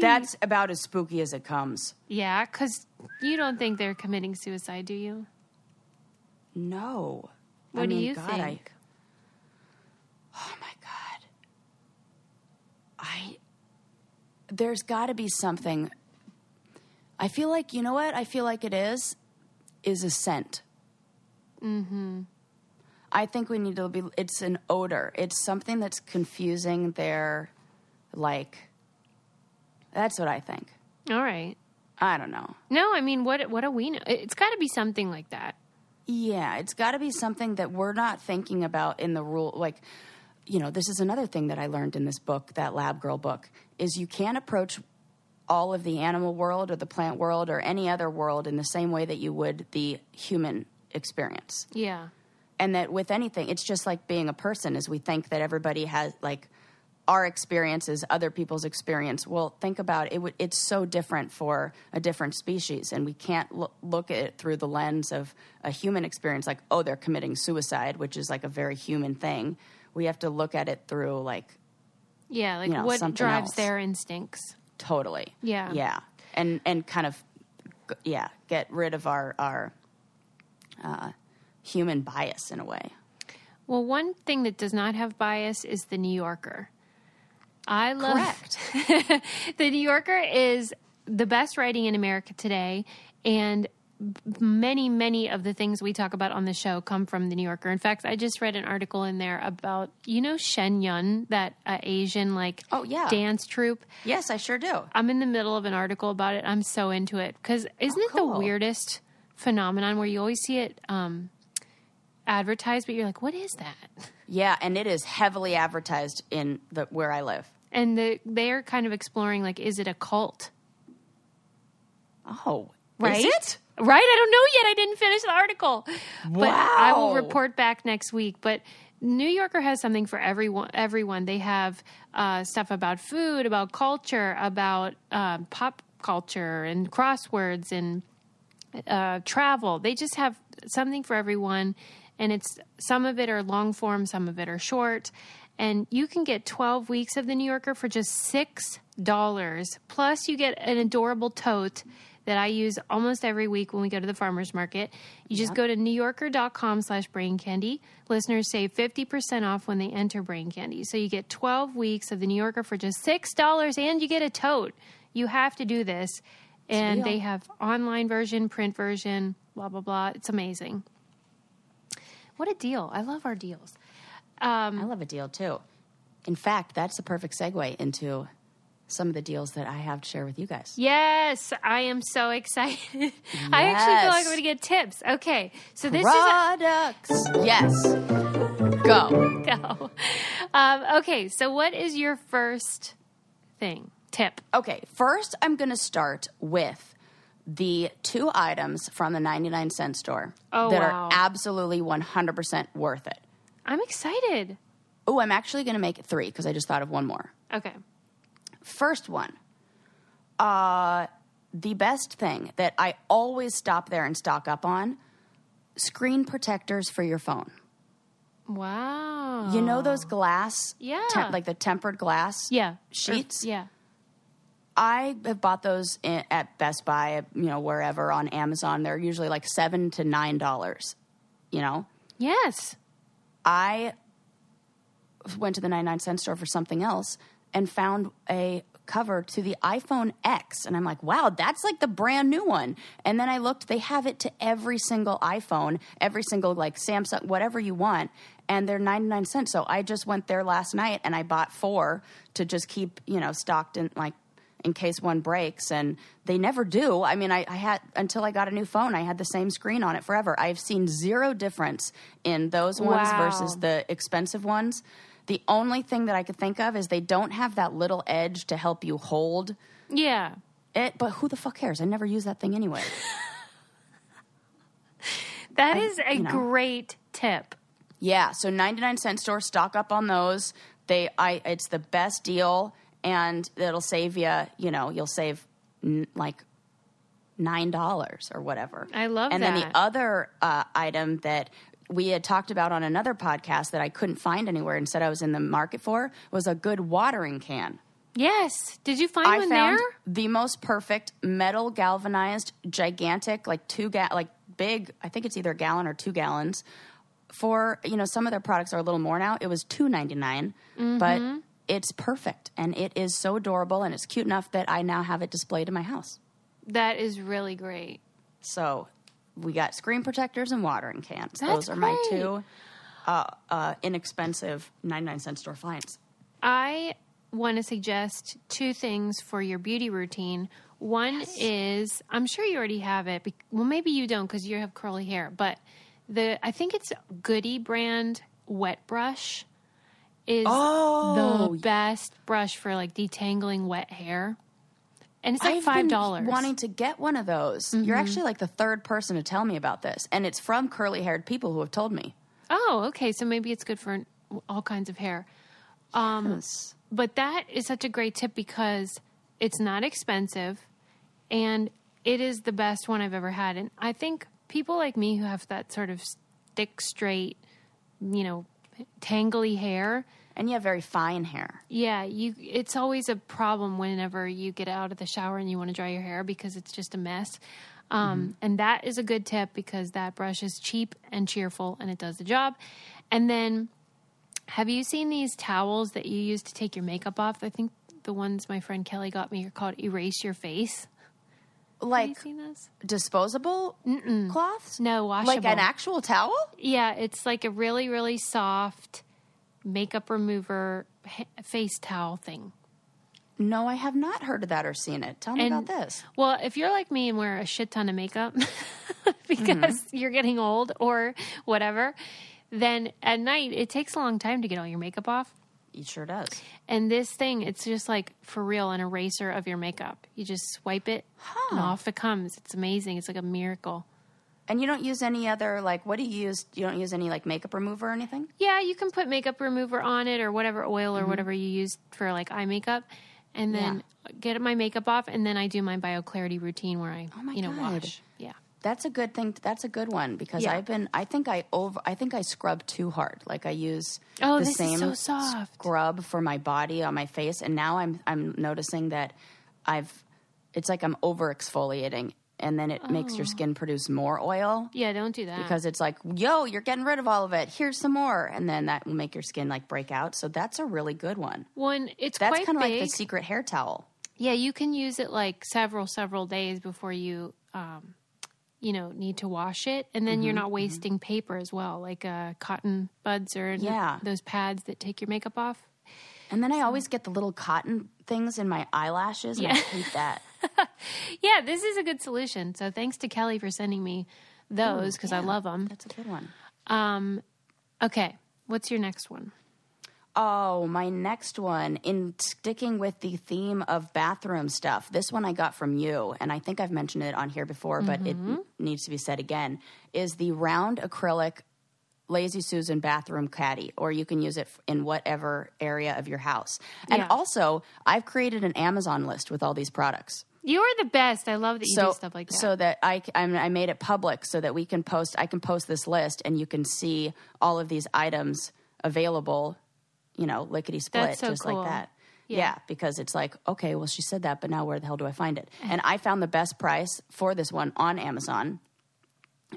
That's about as spooky as it comes. Yeah, because you don't think they're committing suicide, do you? No. What I do mean, you God, I- think? oh my God. I. There's got to be something. I feel like, you know what? I feel like it is, is a scent. Mm-hmm. I think we need to be, it's an odor. It's something that's confusing their, like, that's what I think. All right. I don't know. No, I mean, what what do we know? It's got to be something like that. Yeah, it's got to be something that we're not thinking about in the rule. Like, you know, this is another thing that I learned in this book, that Lab Girl book, is you can't approach all of the animal world or the plant world or any other world in the same way that you would the human experience. Yeah. And that with anything, it's just like being a person, is we think that everybody has like our experiences other people's experience. Well, think about it. it would, it's so different for a different species, and we can't lo- look at it through the lens of a human experience, like oh, they're committing suicide, which is like a very human thing. We have to look at it through like Yeah, like You know, what drives else. their instincts. totally, Yeah. yeah, and and kind of yeah, get rid of our our uh, human bias in a way. Well, one thing that does not have bias is the New Yorker. I love the New Yorker is the best writing in America today, and many, many of the things we talk about on the show come from the New Yorker. In fact, I just read an article in there about you know Shen Yun, that uh, Asian like Oh, yeah. dance troupe. Yes, I sure do. I'm in the middle of an article about it. I'm so into it because isn't it the weirdest phenomenon where you always see it um, advertised, but you're like, what is that? Yeah, and it is heavily advertised in the where I live. And the, they're kind of exploring like, is it a cult? Oh, Right? Is it? Right? I don't know yet. I didn't finish the article. But I will report back next week. But New Yorker has something for everyone. Everyone. They have uh, stuff about food, about culture, about uh, pop culture, and crosswords, and uh, travel. They just have something for everyone, and it's some of it are long form, some of it are short, and you can get twelve weeks of the New Yorker for just six dollars. Plus, you get an adorable tote that I use almost every week when we go to the farmers market. You just go to newyorker.com slash brain candy. Listeners save 50% off when they enter brain candy. So you get 12 weeks of the New Yorker for just $6 and you get a tote. You have to do this. And Deal. they have online version, print version, blah, blah, blah. It's amazing. What a deal. I love our deals. Um, I love a deal too. In fact, that's the perfect segue into some of the deals that I have to share with you guys. Yes, I am so excited. I actually feel like I'm going to get tips. Okay, so this is Products. yes. Go. go. Um, okay, so what is your first thing tip? Okay, first I'm going to start with the two items from the 99 cent store Oh, that wow. are absolutely 100% worth it. I'm excited. Oh, I'm actually going to make it three because I just thought of one more. Okay. First one, uh, the best thing that I always stop there and stock up on screen protectors for your phone. Wow. You know those glass, Yeah. tem- like the tempered glass Yeah. sheets? Yeah. I have bought those in, at Best Buy, you know, wherever on Amazon. They're usually like seven to nine dollars. You know, Yes. I went to the 99 cent store for something else and found a cover to the iPhone X. And I'm like, wow, that's like the brand new one. And then I looked, they have it to every single iPhone, every single like Samsung, whatever you want. And they're 99 cents. So I just went there last night and I bought four to just keep, you know, stocked in like in case one breaks and they never do i mean I, I, had until i got a new phone i had the same screen on it forever i've seen zero difference in those ones Wow. versus the expensive ones the only thing that i could think of is they don't have that little edge to help you hold Yeah. it but who the fuck cares i never use that thing anyway that is a you know. great tip. Yeah, so 99 cent store stock up on those. They I it's the best deal and it'll save you, you know, you'll save n- like $9 or whatever. I love that. And then the other uh, item that we had talked about on another podcast that I couldn't find anywhere and said I was in the market for was a good watering can. Yes. Did you find I one found there? the most perfect metal galvanized, gigantic, like two ga- like big. I think it's either a gallon or two gallons. For you know, some of their products are a little more now. It was two ninety nine, but it's perfect and it is so adorable and it's cute enough that I now have it displayed in my house. That is really great. So we got screen protectors and watering cans. That's Those are my great. two uh, uh, inexpensive ninety nine cent store finds. I want to suggest two things for your beauty routine. One is, I'm sure you already have it. bec- Well, maybe you don't because you have curly hair, but the I think it's Goody brand wet brush is Oh. the best brush for like detangling wet hair. And it's like I've five dollars. Mm-hmm. Wanting to get one of those. You're actually like the third person to tell me about this, and it's from curly haired people who have told me. Oh, okay. So maybe it's good for all kinds of hair. Um, Yes. But that is such a great tip because it's not expensive and it is the best one I've ever had. And I think people like me who have that sort of thick, straight, you know, tangly hair, And you have very fine hair. yeah, you it's always a problem whenever you get out of the shower and you want to dry your hair because it's just a mess. Um, And that is a good tip because that brush is cheap and cheerful and it does the job. And then, have you seen these towels that you use to take your makeup off? I think the ones my friend Kelly got me are called Erase Your Face. Like disposable cloths? No, washable. Like an actual towel? Yeah, it's like a really, really soft makeup remover ha- face towel thing. No, I have not heard of that or seen it. Tell me And- about this. Well, if you're like me and wear a shit ton of makeup because Mm-hmm. you're getting old or whatever, then at night it takes a long time to get all your makeup off. It sure does. And this thing, it's just like for real an eraser of your makeup. You just swipe it and off it comes. It's amazing. It's like a miracle. And you don't use any other like what do you use? You don't use any like makeup remover or anything? Yeah, you can put makeup remover on it or whatever oil or Mm-hmm. whatever you use for like eye makeup, and then get my makeup off, and then I do my BioClarity routine where I, Oh you know, God. wash. That's a good thing. That's a good one because Yeah. I've been. I think I over. I think I scrub too hard. Like I use Oh, the same so scrub for my body on my face, and now I'm I'm noticing that I've. It's like I'm over exfoliating, and then it makes Oh. your skin produce more oil Yeah, don't do that. because it's like, yo, you're getting rid of all of it. Here's some more, and then that will make your skin like break out. So that's a really good one. One, it's That's kind of like the secret hair towel. yeah, you can use it like several, several days before you, um, you know, need to wash it, and then you're Mm-hmm, not wasting paper as well, like uh, cotton buds or Yeah. those pads that take your makeup off. And then I always get the little cotton things in my eyelashes, and I hate that. Yeah, this is a good solution. So thanks to Kelly for sending me those because I love them. That's a good one. Um, okay, what's your next one? Oh, my next one, in sticking with the theme of bathroom stuff, this one I got from you, and I think I've mentioned it on here before, but it Mm-hmm. needs to be said again, is the round acrylic Lazy Susan bathroom caddy, or you can use it in whatever area of your house. And Yeah. also, I've created an Amazon list with all these products. You are the best. I love that you so, do stuff like that. so that I, I made it public so that we can post. I can post this list, and you can see all of these items available. You know, lickety split, so just cool. like that. Yeah. Yeah. because it's like, okay, well, she said that, but now where the hell do I find it? And I found the best price for this one on Amazon.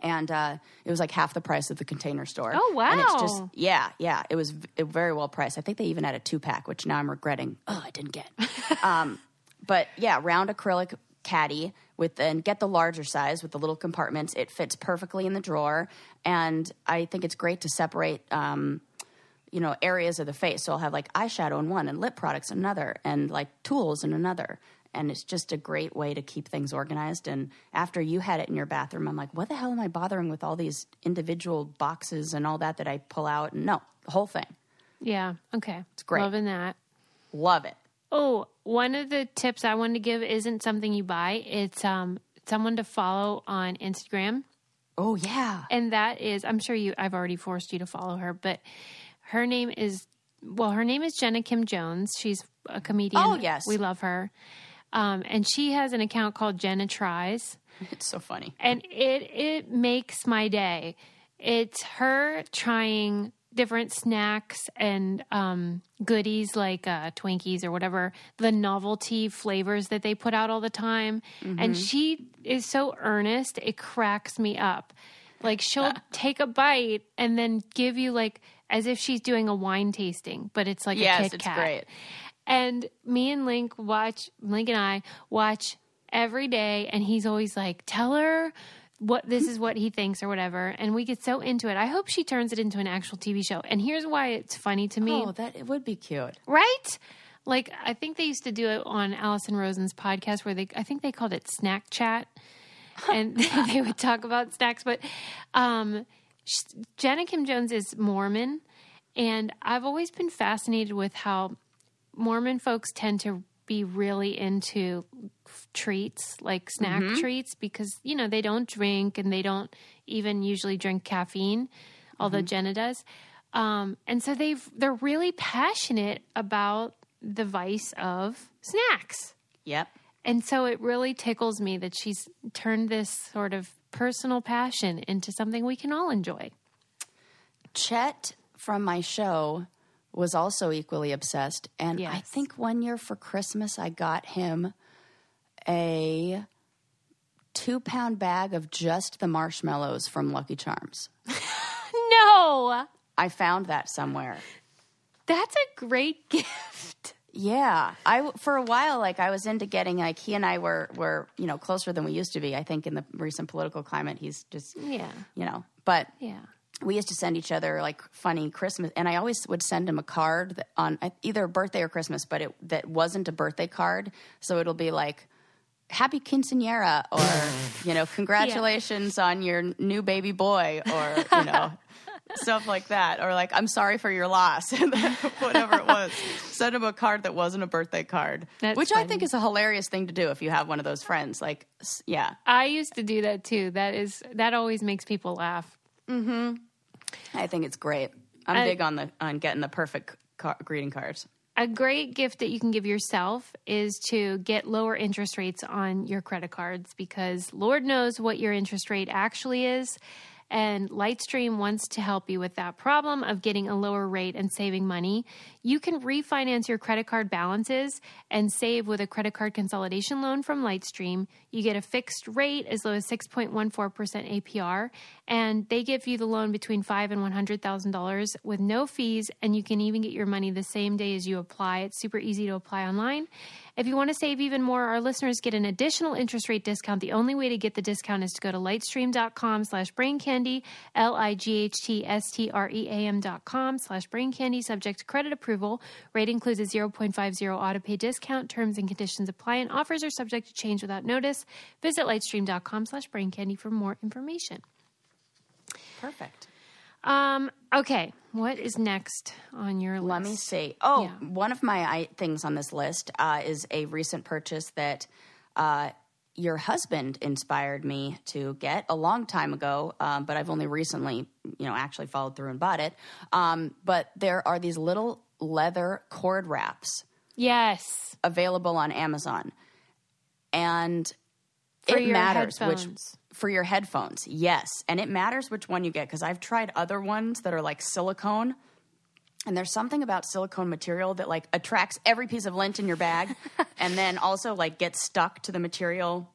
and uh, it was like half the price of the container store. Oh, wow. And it's just yeah, yeah. It was v- very well priced. I think they even had a two pack, which now I'm regretting. Oh, I didn't get. um, but yeah, round acrylic caddy with and get the larger size with the little compartments. It fits perfectly in the drawer, and I think it's great to separate. Um, you know areas of the face so i'll have like eyeshadow in one and lip products in another and like tools in another and it's just a great way to keep things organized and after you had it in your bathroom i'm like what the hell am i bothering with all these individual boxes and all that that i pull out and no the whole thing Yeah. Okay. It's great. Loving that. love it Oh, one of the tips I wanted to give isn't something you buy. It's um someone to follow on Instagram. oh yeah And that is I'm sure you I've already forced you to follow her, but her name is well, her name is Jenna Kim Jones. She's a comedian. Oh, yes. We love her. Um, and she has an account called Jenna Tries. it's so funny and it it makes my day. It's her trying different snacks and um, goodies like uh, Twinkies or whatever the novelty flavors that they put out all the time, and she is so earnest it cracks me up. Like she'll take a bite and then give you like as if she's doing a wine tasting, but it's like a yes Kit it's Kat. great And me and Link watch, Link and I watch every day, and he's always like, tell her what this is what he thinks or whatever. And we get so into it. I hope she turns it into an actual TV show. And here's why it's funny to me, oh that it would be cute right? Like, I think they used to do it on Alison Rosen's podcast where they, I think they called it Snack Chat. and they would talk about snacks. But um, sh- Jenna Kim Jones is Mormon, and I've always been fascinated with how Mormon folks tend to be really into f- treats, like snack treats, because you know they don't drink and they don't even usually drink caffeine, although Jenna does. Um, and so they've they're really passionate about the vice of snacks. yep And so it really tickles me that she's turned this sort of personal passion into something we can all enjoy. Chet from my show was also equally obsessed. And I think one year for Christmas, I got him a two pound bag of just the marshmallows from Lucky Charms. No, I found that somewhere. that's a great gift. Yeah, I for a while like I was into getting like he and I were were you know closer than we used to be. I think in the recent political climate, he's just Yeah, you know. But yeah. we used to send each other like funny Christmas, and I always would send him a card that on uh, either birthday or Christmas, but it that wasn't a birthday card. So it'll be like "Happy Quinceanera" or you know "Congratulations on your new baby boy" or you know stuff like that, or like "I'm sorry for your loss," and then whatever it was. Send him a card that wasn't a birthday card, That's which I think is a hilarious thing to do if you have one of those friends. Like, yeah, I used to do that too. That is that always makes people laugh. Mm-hmm. I think it's great. I'm I- big on the on getting the perfect car- greeting cards. A great gift that you can give yourself is to get lower interest rates on your credit cards because Lord knows what your interest rate actually is. And Lightstream wants to help you with that problem of getting a lower rate and saving money. You can refinance your credit card balances and save with a credit card consolidation loan from Lightstream. You get a fixed rate as low as 6.14% APR, and they give you the loan between five and $100,000 with no fees, and you can even get your money the same day as you apply. It's super easy to apply online. If you want to save even more, our listeners get an additional interest rate discount. The only way to get the discount is to go to lightstream.com slash brain candy, L I G H T S T R E A M dot com slash brain candy, subject to credit approval. Rate includes a 0.50 auto pay discount. Terms and conditions apply, and offers are subject to change without notice. Visit lightstream.com slash brain candy for more information. Perfect. Um, okay, what is next on your list? Let me see. Oh, Yeah. one of my I, things on this list uh, is a recent purchase that uh, your husband inspired me to get a long time ago, um, but I've only recently, you know, actually followed through and bought it. Um, but there are these little leather cord wraps Yes. available on Amazon, and For it matters headphones. which for your headphones. Yes, and it matters which one you get because I've tried other ones that are like silicone. And there's something about silicone material that like attracts every piece of lint in your bag and then also like gets stuck to the material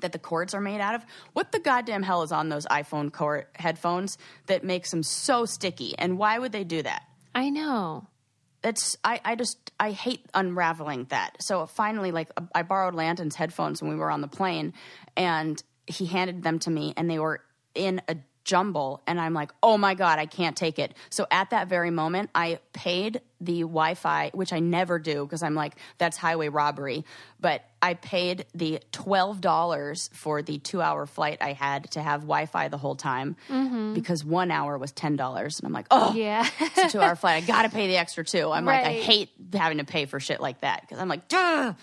that the cords are made out of. What the goddamn hell is on those iPhone cord headphones that makes them so sticky? And why would they do that? I know. That's I, I just I hate unraveling that. So finally, like I borrowed Landon's headphones when we were on the plane, and he handed them to me, and they were in a jumble and I'm like, "Oh my god, I can't take it." So at that very moment, I paid the Wi-Fi, which I never do because I'm like, that's highway robbery, but I paid the $12 for the 2-hour flight I had to have Wi-Fi the whole time because 1 hour was $10 and I'm like, "Oh, Yeah. it's a 2-hour flight. I got to pay the extra 2." I'm like, I hate having to pay for shit like that because I'm like, Duh,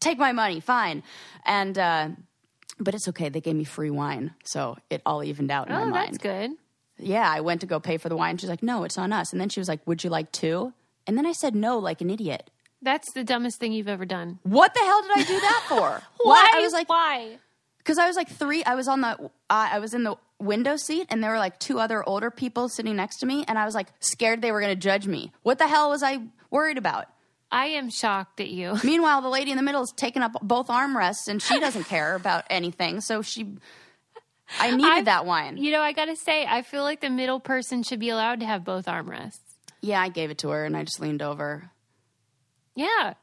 take my money, fine. And uh but it's okay. They gave me free wine, so it all evened out in my oh, mind that's good. yeah, I went to go pay for the wine. She's like, no, it's on us. And then she was like, would you like two? And then I said no, like an idiot. That's the dumbest thing you've ever done. What the hell did I do that for? Why? I was like, why? because I was like three. I was on the, uh, I was in the window seat, and there were like two other older people sitting next to me, and I was like scared they were going to judge me. What the hell was I worried about? I am shocked at you. Meanwhile, the lady in the middle is taking up both armrests, and she doesn't care about anything. So she, I needed I- that wine. You know, I got to say, I feel like the middle person should be allowed to have both armrests. Yeah, I gave it to her, and I just leaned over. Yeah.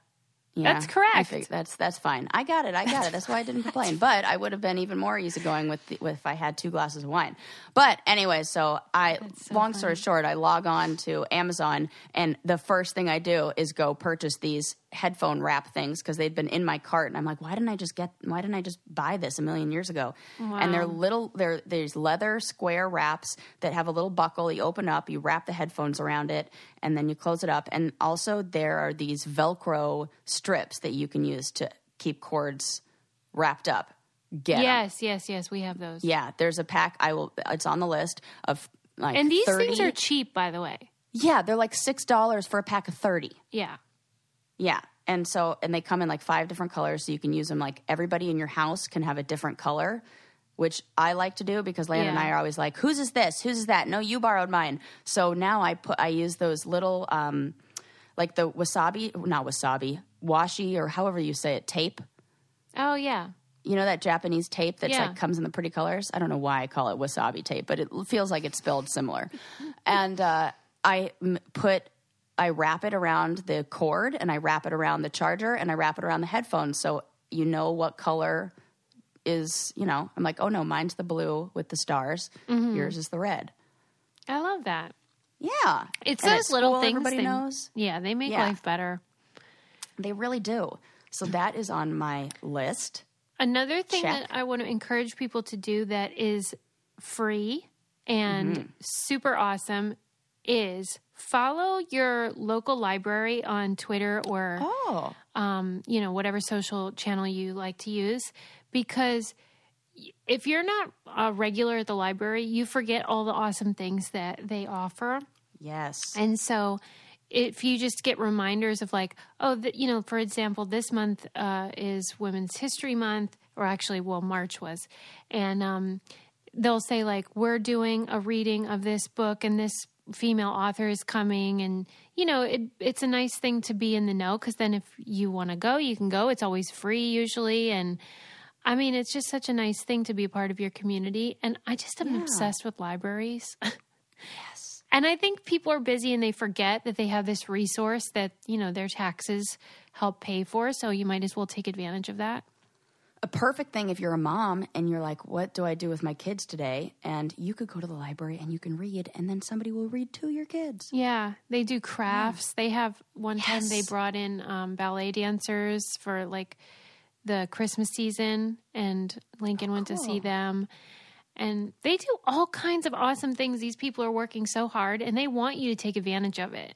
Yeah, That's correct. Fig- that's that's fine. I got it. I got it. That's why I didn't complain. But I would have been even more easygoing with, the, with if I had two glasses of wine. But anyway, so I so long story short, I log on to Amazon and the first thing I do is go purchase these headphone wrap things because they'd been in my cart and I'm like, why didn't I just get why didn't I just buy this a million years ago? And they're little they're there's leather square wraps that have a little buckle. You open up, you wrap the headphones around it, and then you close it up. And also there are these Velcro strips that you can use to keep cords wrapped up. Get 'em. Yes, yes, yes. We have those. Yeah, there's a pack. I will. It's on the list of like And these 30. things are cheap, by the way. yeah, they're like six dollars for a pack of thirty. Yeah. Yeah. And so, and they come in like five different colors, so you can use them. Like everybody in your house can have a different color, which I like to do because Landon and I are always like, "Whose is this? Whose is that?" No, you borrowed mine. So now I put I use those little, um, like the wasabi, not wasabi, washi or however you say it, tape. Oh, yeah. You know that Japanese tape that's Yeah. like comes in the pretty colors. I don't know why I call it wasabi tape, but it feels like it's spelled similar. and uh, I m- put, I wrap it around the cord, and I wrap it around the charger, and I wrap it around the headphones, so you know what color is. You know, I'm like, oh no, mine's the blue with the stars. Mm-hmm. Yours is the red. I love that. Yeah, It's And those little things. Everybody they- knows Yeah, they make Yeah. life better. they really do. So that is on my list. Another thing Check. that I want to encourage people to do that is free and Mm-hmm. super awesome is follow your local library on Twitter or Oh, um, you know whatever social channel you like to use because if you're not a regular at the library, you forget all the awesome things that they offer. yes. And so if you just get reminders of like, oh, the, you know, for example, this month uh, is Women's History Month, or actually, well, March was, and um, they'll say like, we're doing a reading of this book, and this female author is coming, and you know, it, it's a nice thing to be in the know because then if you want to go, you can go. It's always free usually, and I mean, it's just such a nice thing to be a part of your community. And I just am obsessed with libraries. Yes. And I think people are busy and they forget that they have this resource that, you know, their taxes help pay for. So you might as well take advantage of that. A perfect thing if you're a mom and you're like, what do I do with my kids today? And you could go to the library and you can read, and then somebody will read to your kids. Yeah, they do crafts. They have one time they brought in um, ballet dancers for like the Christmas season, and Lincoln went to see them. And they do all kinds of awesome things. These people are working so hard, and they want you to take advantage of it.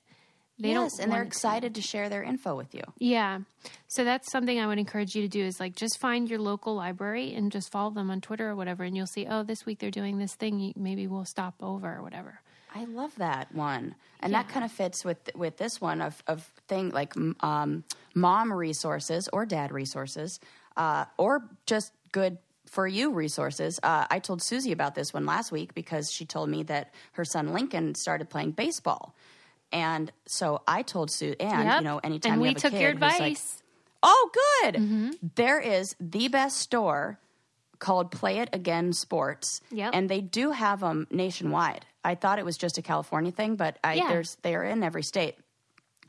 They yes, and they're excited to share their info with you. Yeah. So that's something I would encourage you to do is like just find your local library and just follow them on Twitter or whatever. And you'll see, oh, this week they're doing this thing. Maybe we'll stop over or whatever. I love that one, and that kind of fits with with this one of of thing like um, mom resources or dad resources, uh, or just good for you resources. Uh, I told Susie about this one last week because she told me that her son Lincoln started playing baseball, and so I told Sue, and Yep. you know, anytime and we have a took your like, advice. Oh, good. Mm-hmm. There is the best store called Play It Again Sports. Yep. And they do have them nationwide. I thought it was just a California thing, but I, Yeah. there's they're in every state,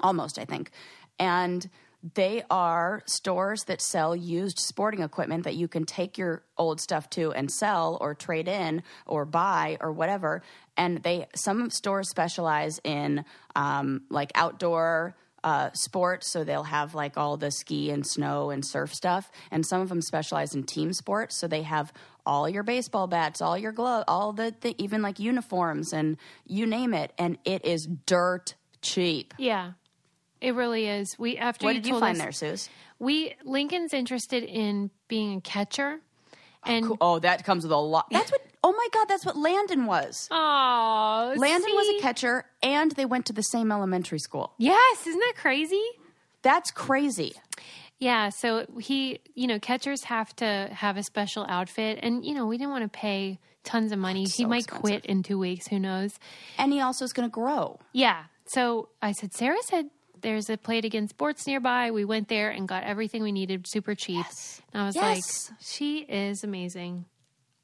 almost I think, and they are stores that sell used sporting equipment that you can take your old stuff to and sell or trade in or buy or whatever. And they some stores specialize in um, like outdoor uh, sports, so they'll have like all the ski and snow and surf stuff, and some of them specialize in team sports, so they have all your baseball bats, all your gloves, all the, the even like uniforms and you name it, and it is dirt cheap. Yeah. It really is. We after What you did you find us- there, Suze? We Lincoln's interested in being a catcher. And oh, oh, that comes with a lot. That's what. Oh my God, that's what Landon was. oh, Landon was a catcher, and they went to the same elementary school. Yes, isn't that crazy? That's crazy. Yeah, so he, you know, catchers have to have a special outfit, and you know, we didn't want to pay tons of money. he so might expensive. quit in two weeks. Who knows? And he also is going to grow. Yeah. So I said, Sarah said there's a Play It Again Sports nearby. We went there and got everything we needed super cheap. Yes. And I was Yes. like, she is amazing.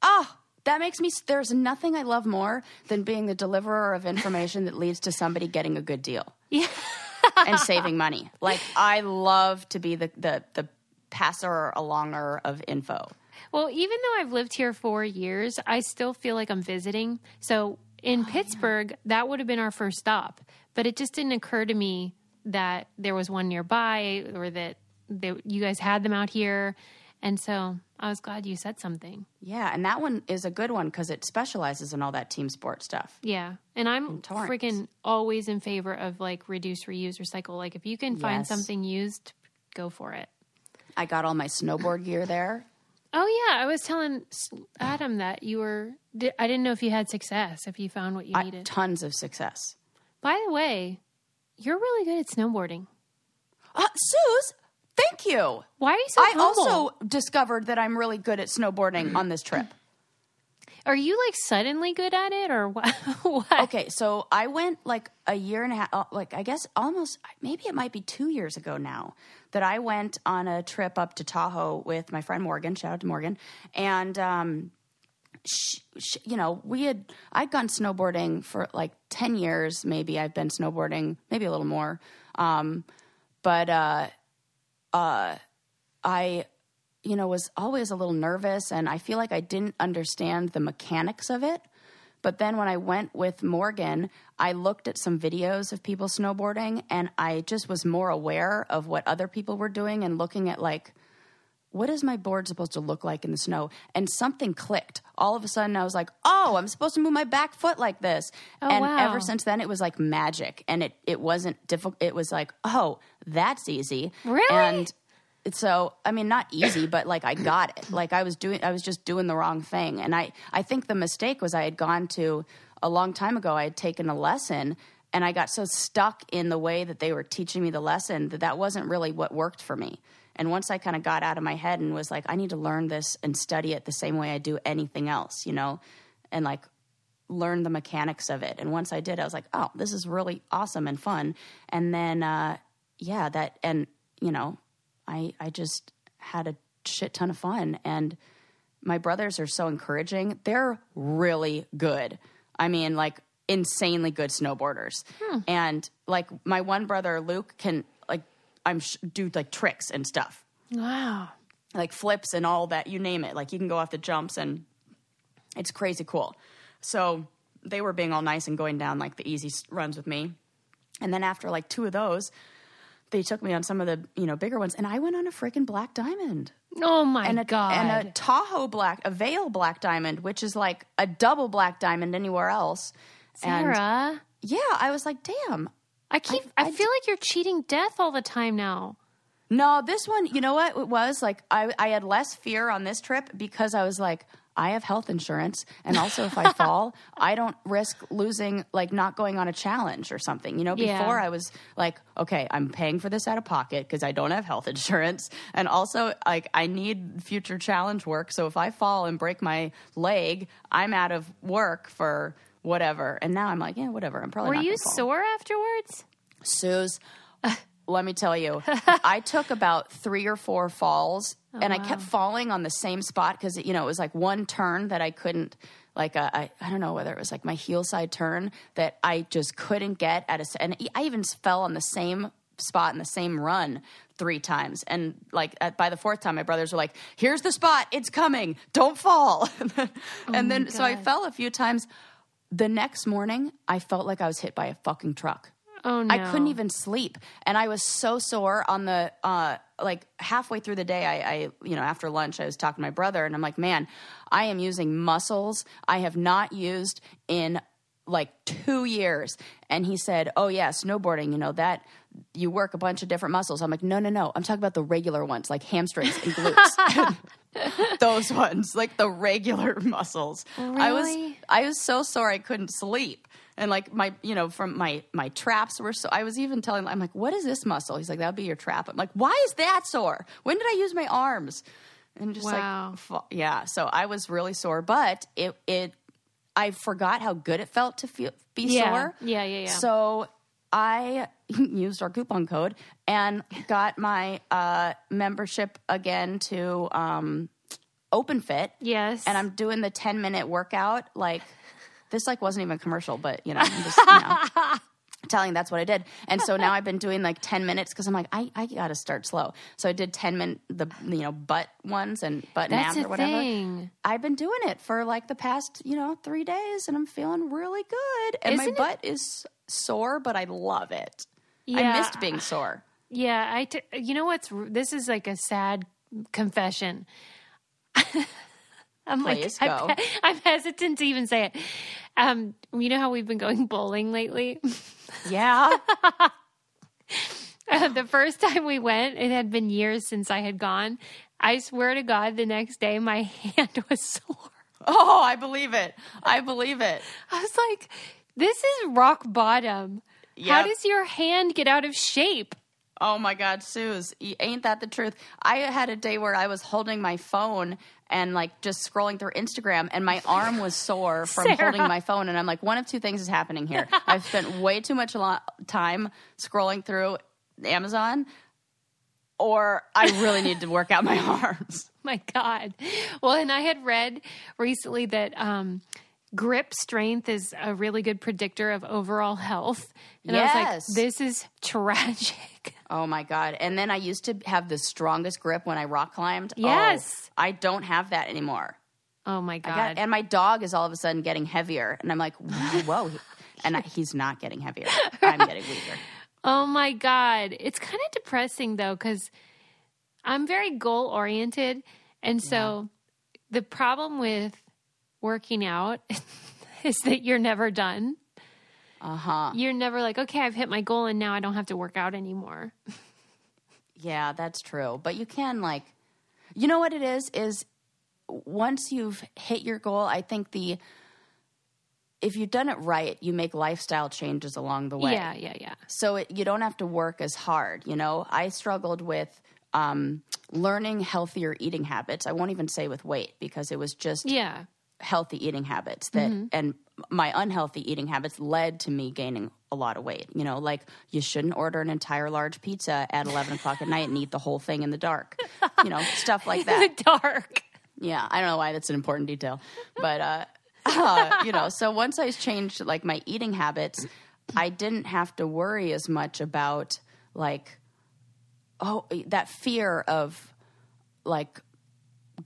Oh, that makes me. There's nothing I love more than being the deliverer of information that leads to somebody getting a good deal. Yeah. and saving money. Like I love to be the the the passer alonger of info. Well, even though I've lived here four years, I still feel like I'm visiting. So in oh, Pittsburgh, that would have been our first stop, but it just didn't occur to me that there was one nearby or that they, you guys had them out here. And so I was glad you said something. Yeah, and that one is a good one because it specializes in all that team sport stuff. Yeah. And I'm freaking always in favor of like reduce, reuse, recycle. Like if you can find Yes. something used, go for it. I got all my snowboard gear there. Oh yeah, I was telling Adam that you were. I didn't know if you had success, if you found what you I, needed. tons of success. By the way, you're really good at snowboarding. Uh, Suze, thank you. Why are you so I humble? also discovered that I'm really good at snowboarding on this trip. are you like suddenly good at it, or what? what? Okay, so I went like a year and a half, uh, like I guess almost, maybe it might be two years ago now, that I went on a trip up to Tahoe with my friend Morgan. Shout out to Morgan. And, um, sh- sh- you know, we had, I'd gone snowboarding for like 10 years, maybe. I've been snowboarding, maybe a little more. Um, but, uh, uh, I, you know, was always a little nervous and I feel like I didn't understand the mechanics of it. But then when I went with Morgan, I looked at some videos of people snowboarding and I just was more aware of what other people were doing and looking at like, what is my board supposed to look like in the snow? And something clicked. All of a sudden, I was like, oh, I'm supposed to move my back foot like this. Oh, and wow. ever since then, it was like magic. And it, it wasn't difficult. It was like, oh, that's easy. Really? And so i mean not easy but like i got it like i was doing i was just doing the wrong thing and i i think the mistake was i had gone to a long time ago i had taken a lesson and i got so stuck in the way that they were teaching me the lesson that that wasn't really what worked for me and once i kind of got out of my head and was like i need to learn this and study it the same way i do anything else you know and like learn the mechanics of it. And once I did, I was like, oh, this is really awesome and fun. And then, uh, yeah, that, and, you know, I, I just had a shit ton of fun. And my brothers are so encouraging. They're really good. I mean, like, insanely good snowboarders. And, like, my one brother, Luke, can, I'm sh- do like tricks and stuff. Wow. like flips and all that you name it. Like you can go off the jumps and it's crazy cool. So they were being all nice and going down like the easy runs with me. And then after like two of those they took me on some of the you know bigger ones. And i went on a freaking black diamond. Oh my and a, god. and a tahoe black a Vail black diamond which is like a double black diamond anywhere else. And Sarah, yeah i was like damn I keep. I, feel like you're cheating death all the time now. No, this one, you know what it was? Like I, I had less fear on this trip because I was like, I have health insurance, and also if I fall, I don't risk losing, like not going on a challenge or something. You know, Yeah. before I was like, okay, I'm paying for this out of pocket because I don't have health insurance, and also like I need future challenge work. So if I fall and break my leg, I'm out of work for whatever. And now I'm like, yeah, whatever. I'm probably Were you sore afterwards? Suze, let me tell you, I took about three or four falls, Oh, and I kept falling on the same spot because you know it was like one turn that I couldn't. Like a, I, I don't know whether it was like my heel side turn that I just couldn't get at a, and I even fell on the same spot in the same run three times, and like at, by the fourth time, my brothers were like, "Here's the spot, it's coming, don't fall," oh and then so I fell a few times. The next morning, I felt like I was hit by a fucking truck. Oh no. I couldn't even sleep, and I was so sore on the uh, like halfway through the day. I, I, you know, after lunch, I was talking to my brother, and I'm like, "Man, I am using muscles I have not used in like two years." And he said, "Oh yeah, snowboarding. You know that you work a bunch of different muscles." I'm like, "No, no, no. I'm talking about the regular ones, like hamstrings and glutes." Those ones, like the regular muscles. I was I was so sore I couldn't sleep. And like my, you know, from my my traps were so. I was even telling, I'm like, what is this muscle? He's like, that'd be your trap. I'm like, why is that sore? When did I use my arms? And just Wow. like, yeah. So I was really sore, but it it, I forgot how good it felt to feel be Yeah. sore. Yeah, yeah, yeah. So I used our coupon code and got my uh, membership again to um, OpenFit Yes. and I'm doing the 10 minute workout. Like, this like wasn't even a commercial, but you know, I'm just you know, telling that's what I did. And so now I've been doing like 10 minutes because I'm like, I, I got to start slow. So I did 10 minute, the, you know, butt ones and butt naps or whatever. thing. I've been doing it for like the past, you know, three days and I'm feeling really good. And Isn't my butt is sore, but I love it. I missed being sore. Yeah, I. T- you know what's? r- This is like a sad confession. I'm Please like. I'm, I'm hesitant to even say it. Um, you know how we've been going bowling lately. Yeah. Uh, the first time we went, it had been years since I had gone. I swear to God, the next day my hand was sore. oh, I believe it. I believe it. I was like, "This is rock bottom." How does your hand get out of shape? Oh my God, Suze, ain't that the truth? I had a day where I was holding my phone and like just scrolling through Instagram, and my arm was sore from Sarah. holding my phone. And I'm like, one of two things is happening here. I've spent way too much lo- time scrolling through Amazon, or I really need to work out my arms. my god well and i had read recently that um grip strength is a really good predictor of overall health and i was Yes. like this is tragic Oh my God. And then I used to have the strongest grip when I rock climbed. Oh, Yes. I don't have that anymore. oh my god got- and my dog is all of a sudden getting heavier, and I'm like, whoa. And I, he's not getting heavier. I'm getting weaker. oh my god it's kind of depressing though because i'm very goal oriented and so the problem with working out is that you're never done Uh huh. you're never like okay i've hit my goal and now i don't have to work out anymore Yeah, that's true. But you can like, you know what it is? Is once you've hit your goal, I think the if you've done it right, you make lifestyle changes along the way. yeah yeah yeah so it, you don't have to work as hard. You know, I struggled with um, learning healthier eating habits. I won't even say with weight because it was just yeah healthy eating habits that and my unhealthy eating habits led to me gaining a lot of weight. You know like you shouldn't order an entire large pizza at 11 o'clock at night and eat the whole thing in the dark. You know stuff like that the dark. Yeah i don't know why that's an important detail but uh, uh you know so once i changed like my eating habits i didn't have to worry as much about like oh that fear of like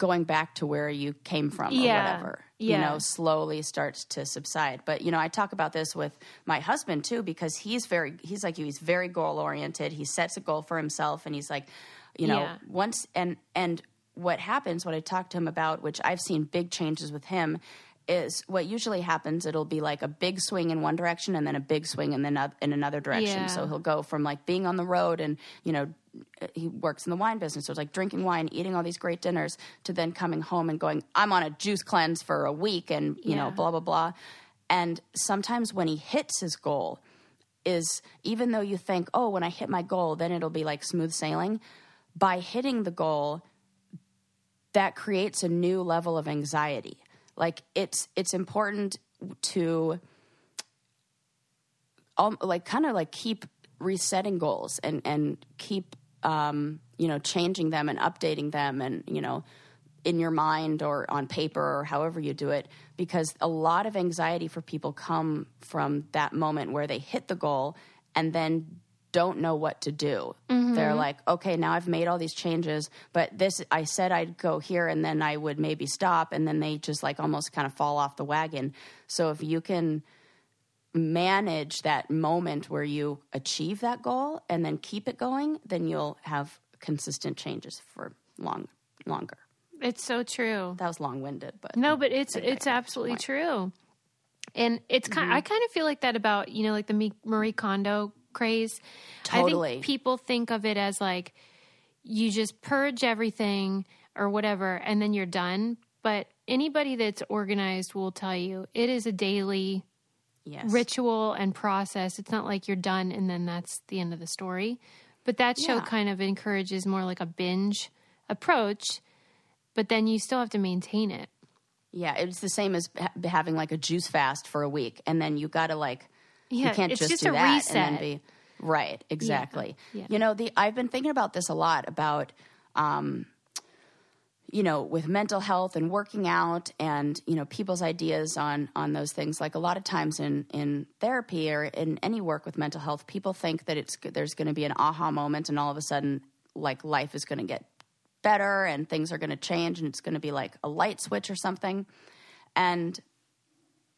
going back to where you came from or Yeah. whatever you know slowly starts to subside but you know i talk about this with my husband too because he's very he's like you he's very goal oriented he sets a goal for himself and he's like you know Yeah. once and and what happens what i talk to him about which i've seen big changes with him is what usually happens it'll be like a big swing in one direction and then a big swing in, the, in another direction Yeah. so he'll go from like being on the road and you know he works in the wine business. So it's like drinking wine eating all these great dinners to then coming home and going i'm on a juice cleanse for a week and you know blah blah blah. And sometimes when he hits his goal is even though you think oh when i hit my goal then it'll be like smooth sailing by hitting the goal that creates a new level of anxiety. Like it's it's important to um, like kind of like keep resetting goals and and keep um, you know changing them and updating them and you know in your mind or on paper or however you do it because a lot of anxiety for people come from that moment where they hit the goal and then don't know what to do. They're like, okay, now I've made all these changes, but this I said I'd go here and then I would maybe stop and then they just like almost kind of fall off the wagon. So if you can manage that moment where you achieve that goal and then keep it going, then you'll have consistent changes for long longer. It's so true. That was long winded, but No, but it's it's absolutely true. And it's kind Mm-hmm. I kind of feel like that about, you know, like the Marie Kondo craze. I Totally. think people think of it as like you just purge everything or whatever and then you're done, but anybody that's organized will tell you it is a daily yes. ritual and process. It's not like you're done and then that's the end of the story. But that show Yeah. kind of encourages more like a binge approach, but then you still have to maintain it. Yeah, it's the same as ha- having like a juice fast for a week, and then you got to like Yeah, you can't just, just do that reset. and then be right. Exactly. yeah. You know, the I've been thinking about this a lot about, um, you know, with mental health and working out, and you know, people's ideas on on those things. Like a lot of times in in therapy or in any work with mental health, people think that it's there's going to be an aha moment, and all of a sudden, like life is going to get better and things are going to change and it's going to be like a light switch or something. And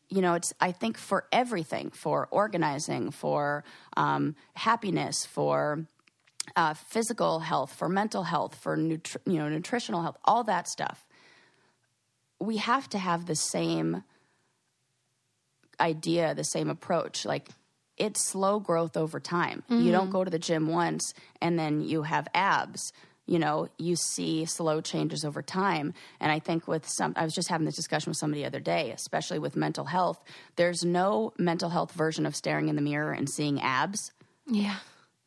you know, it's I think for everything, for organizing, for um, happiness, for uh, physical health, for mental health, for nutri- you know nutritional health, all that stuff. We have to have the same idea, the same approach. Like it's slow growth over time. You don't go to the gym once and then you have abs. You know, you see slow changes over time. And I think with some, I was just having this discussion with somebody the other day, especially with mental health. There's no mental health version of staring in the mirror and seeing abs. Yeah.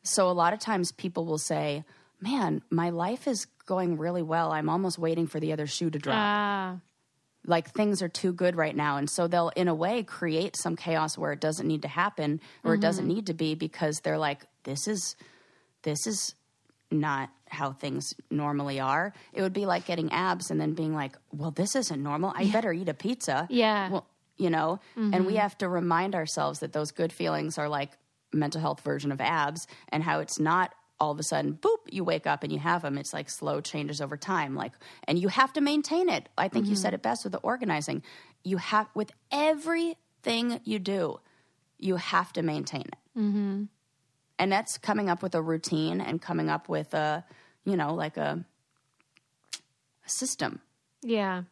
So a lot of times people will say, Man, my life is going really well. I'm almost waiting for the other shoe to drop. Ah, like things are too good right now. And so they'll in a way create some chaos where it doesn't need to happen or it doesn't need to be because they're like this is this is not how things normally are. It would be like getting abs and then being like well this isn't normal. I better eat a pizza. Yeah. well you know? And we have to remind ourselves that those good feelings are like mental health version of abs and how it's not all of a sudden boop you wake up and you have them it's like slow changes over time like and you have to maintain it i think you said it best with the organizing you have with everything you do you have to maintain it mm-hmm. and that's coming up with a routine and coming up with a you know like a, a system yeah.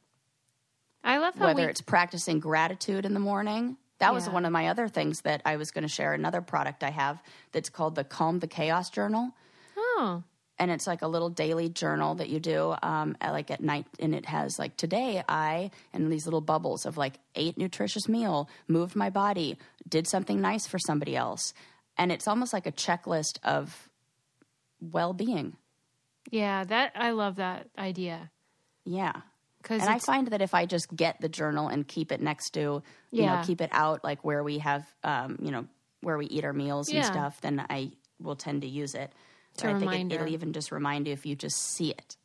I love how whether we, it's practicing gratitude in the morning. That was one of my other things that I was going to share. Another product I have that's called the Calm the Chaos Journal. oh, And it's like a little daily journal that you do um, at, like at night. And it has like today I, and these little bubbles of like ate nutritious meal, moved my body, did something nice for somebody else. And it's almost like a checklist of well being. yeah. That I love that idea Yeah. And I find that if I just get the journal and keep it next to, you Yeah. know, keep it out like where we have, um, you know, where we eat our meals and stuff, then I will tend to use it. To But I think it, it'll even just remind you if you just see it.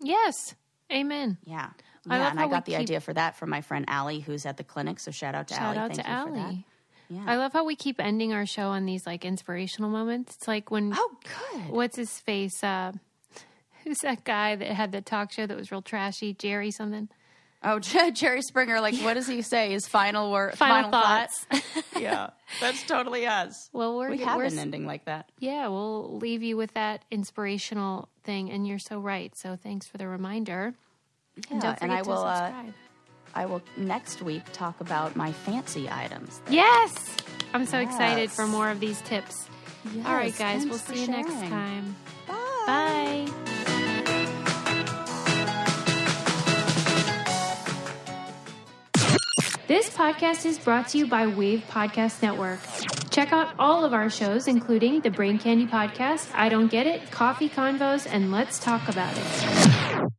yes, amen. Yeah. I yeah, and I got the keep- idea for that from my friend Allie, who's at the clinic. So shout out to Shout Allie. out Thank to you for that. Allie. Yeah. I love how we keep ending our show on these like inspirational moments. It's like when oh, good. what's his face? Uh, who's that guy that had the talk show that was real trashy? Jerry something. Oh, Jerry Springer, like, what does he say? His final word, Final, thoughts. thoughts. yeah, that's totally us. well, we're We have we're, an ending like that. yeah, we'll leave you with that inspirational thing, and you're so right. So thanks for the reminder. and don't Yeah, forget and I to will. Uh, subscribe. I will next week talk about my fancy items. yes, I'm so excited for more of these tips. All right, guys, we'll see you next time. Bye. Bye. This podcast is brought to you by Wave Podcast Network. Check out all of our shows, including the Brain Candy Podcast, I Don't Get It, Coffee Convos, and Let's Talk About It.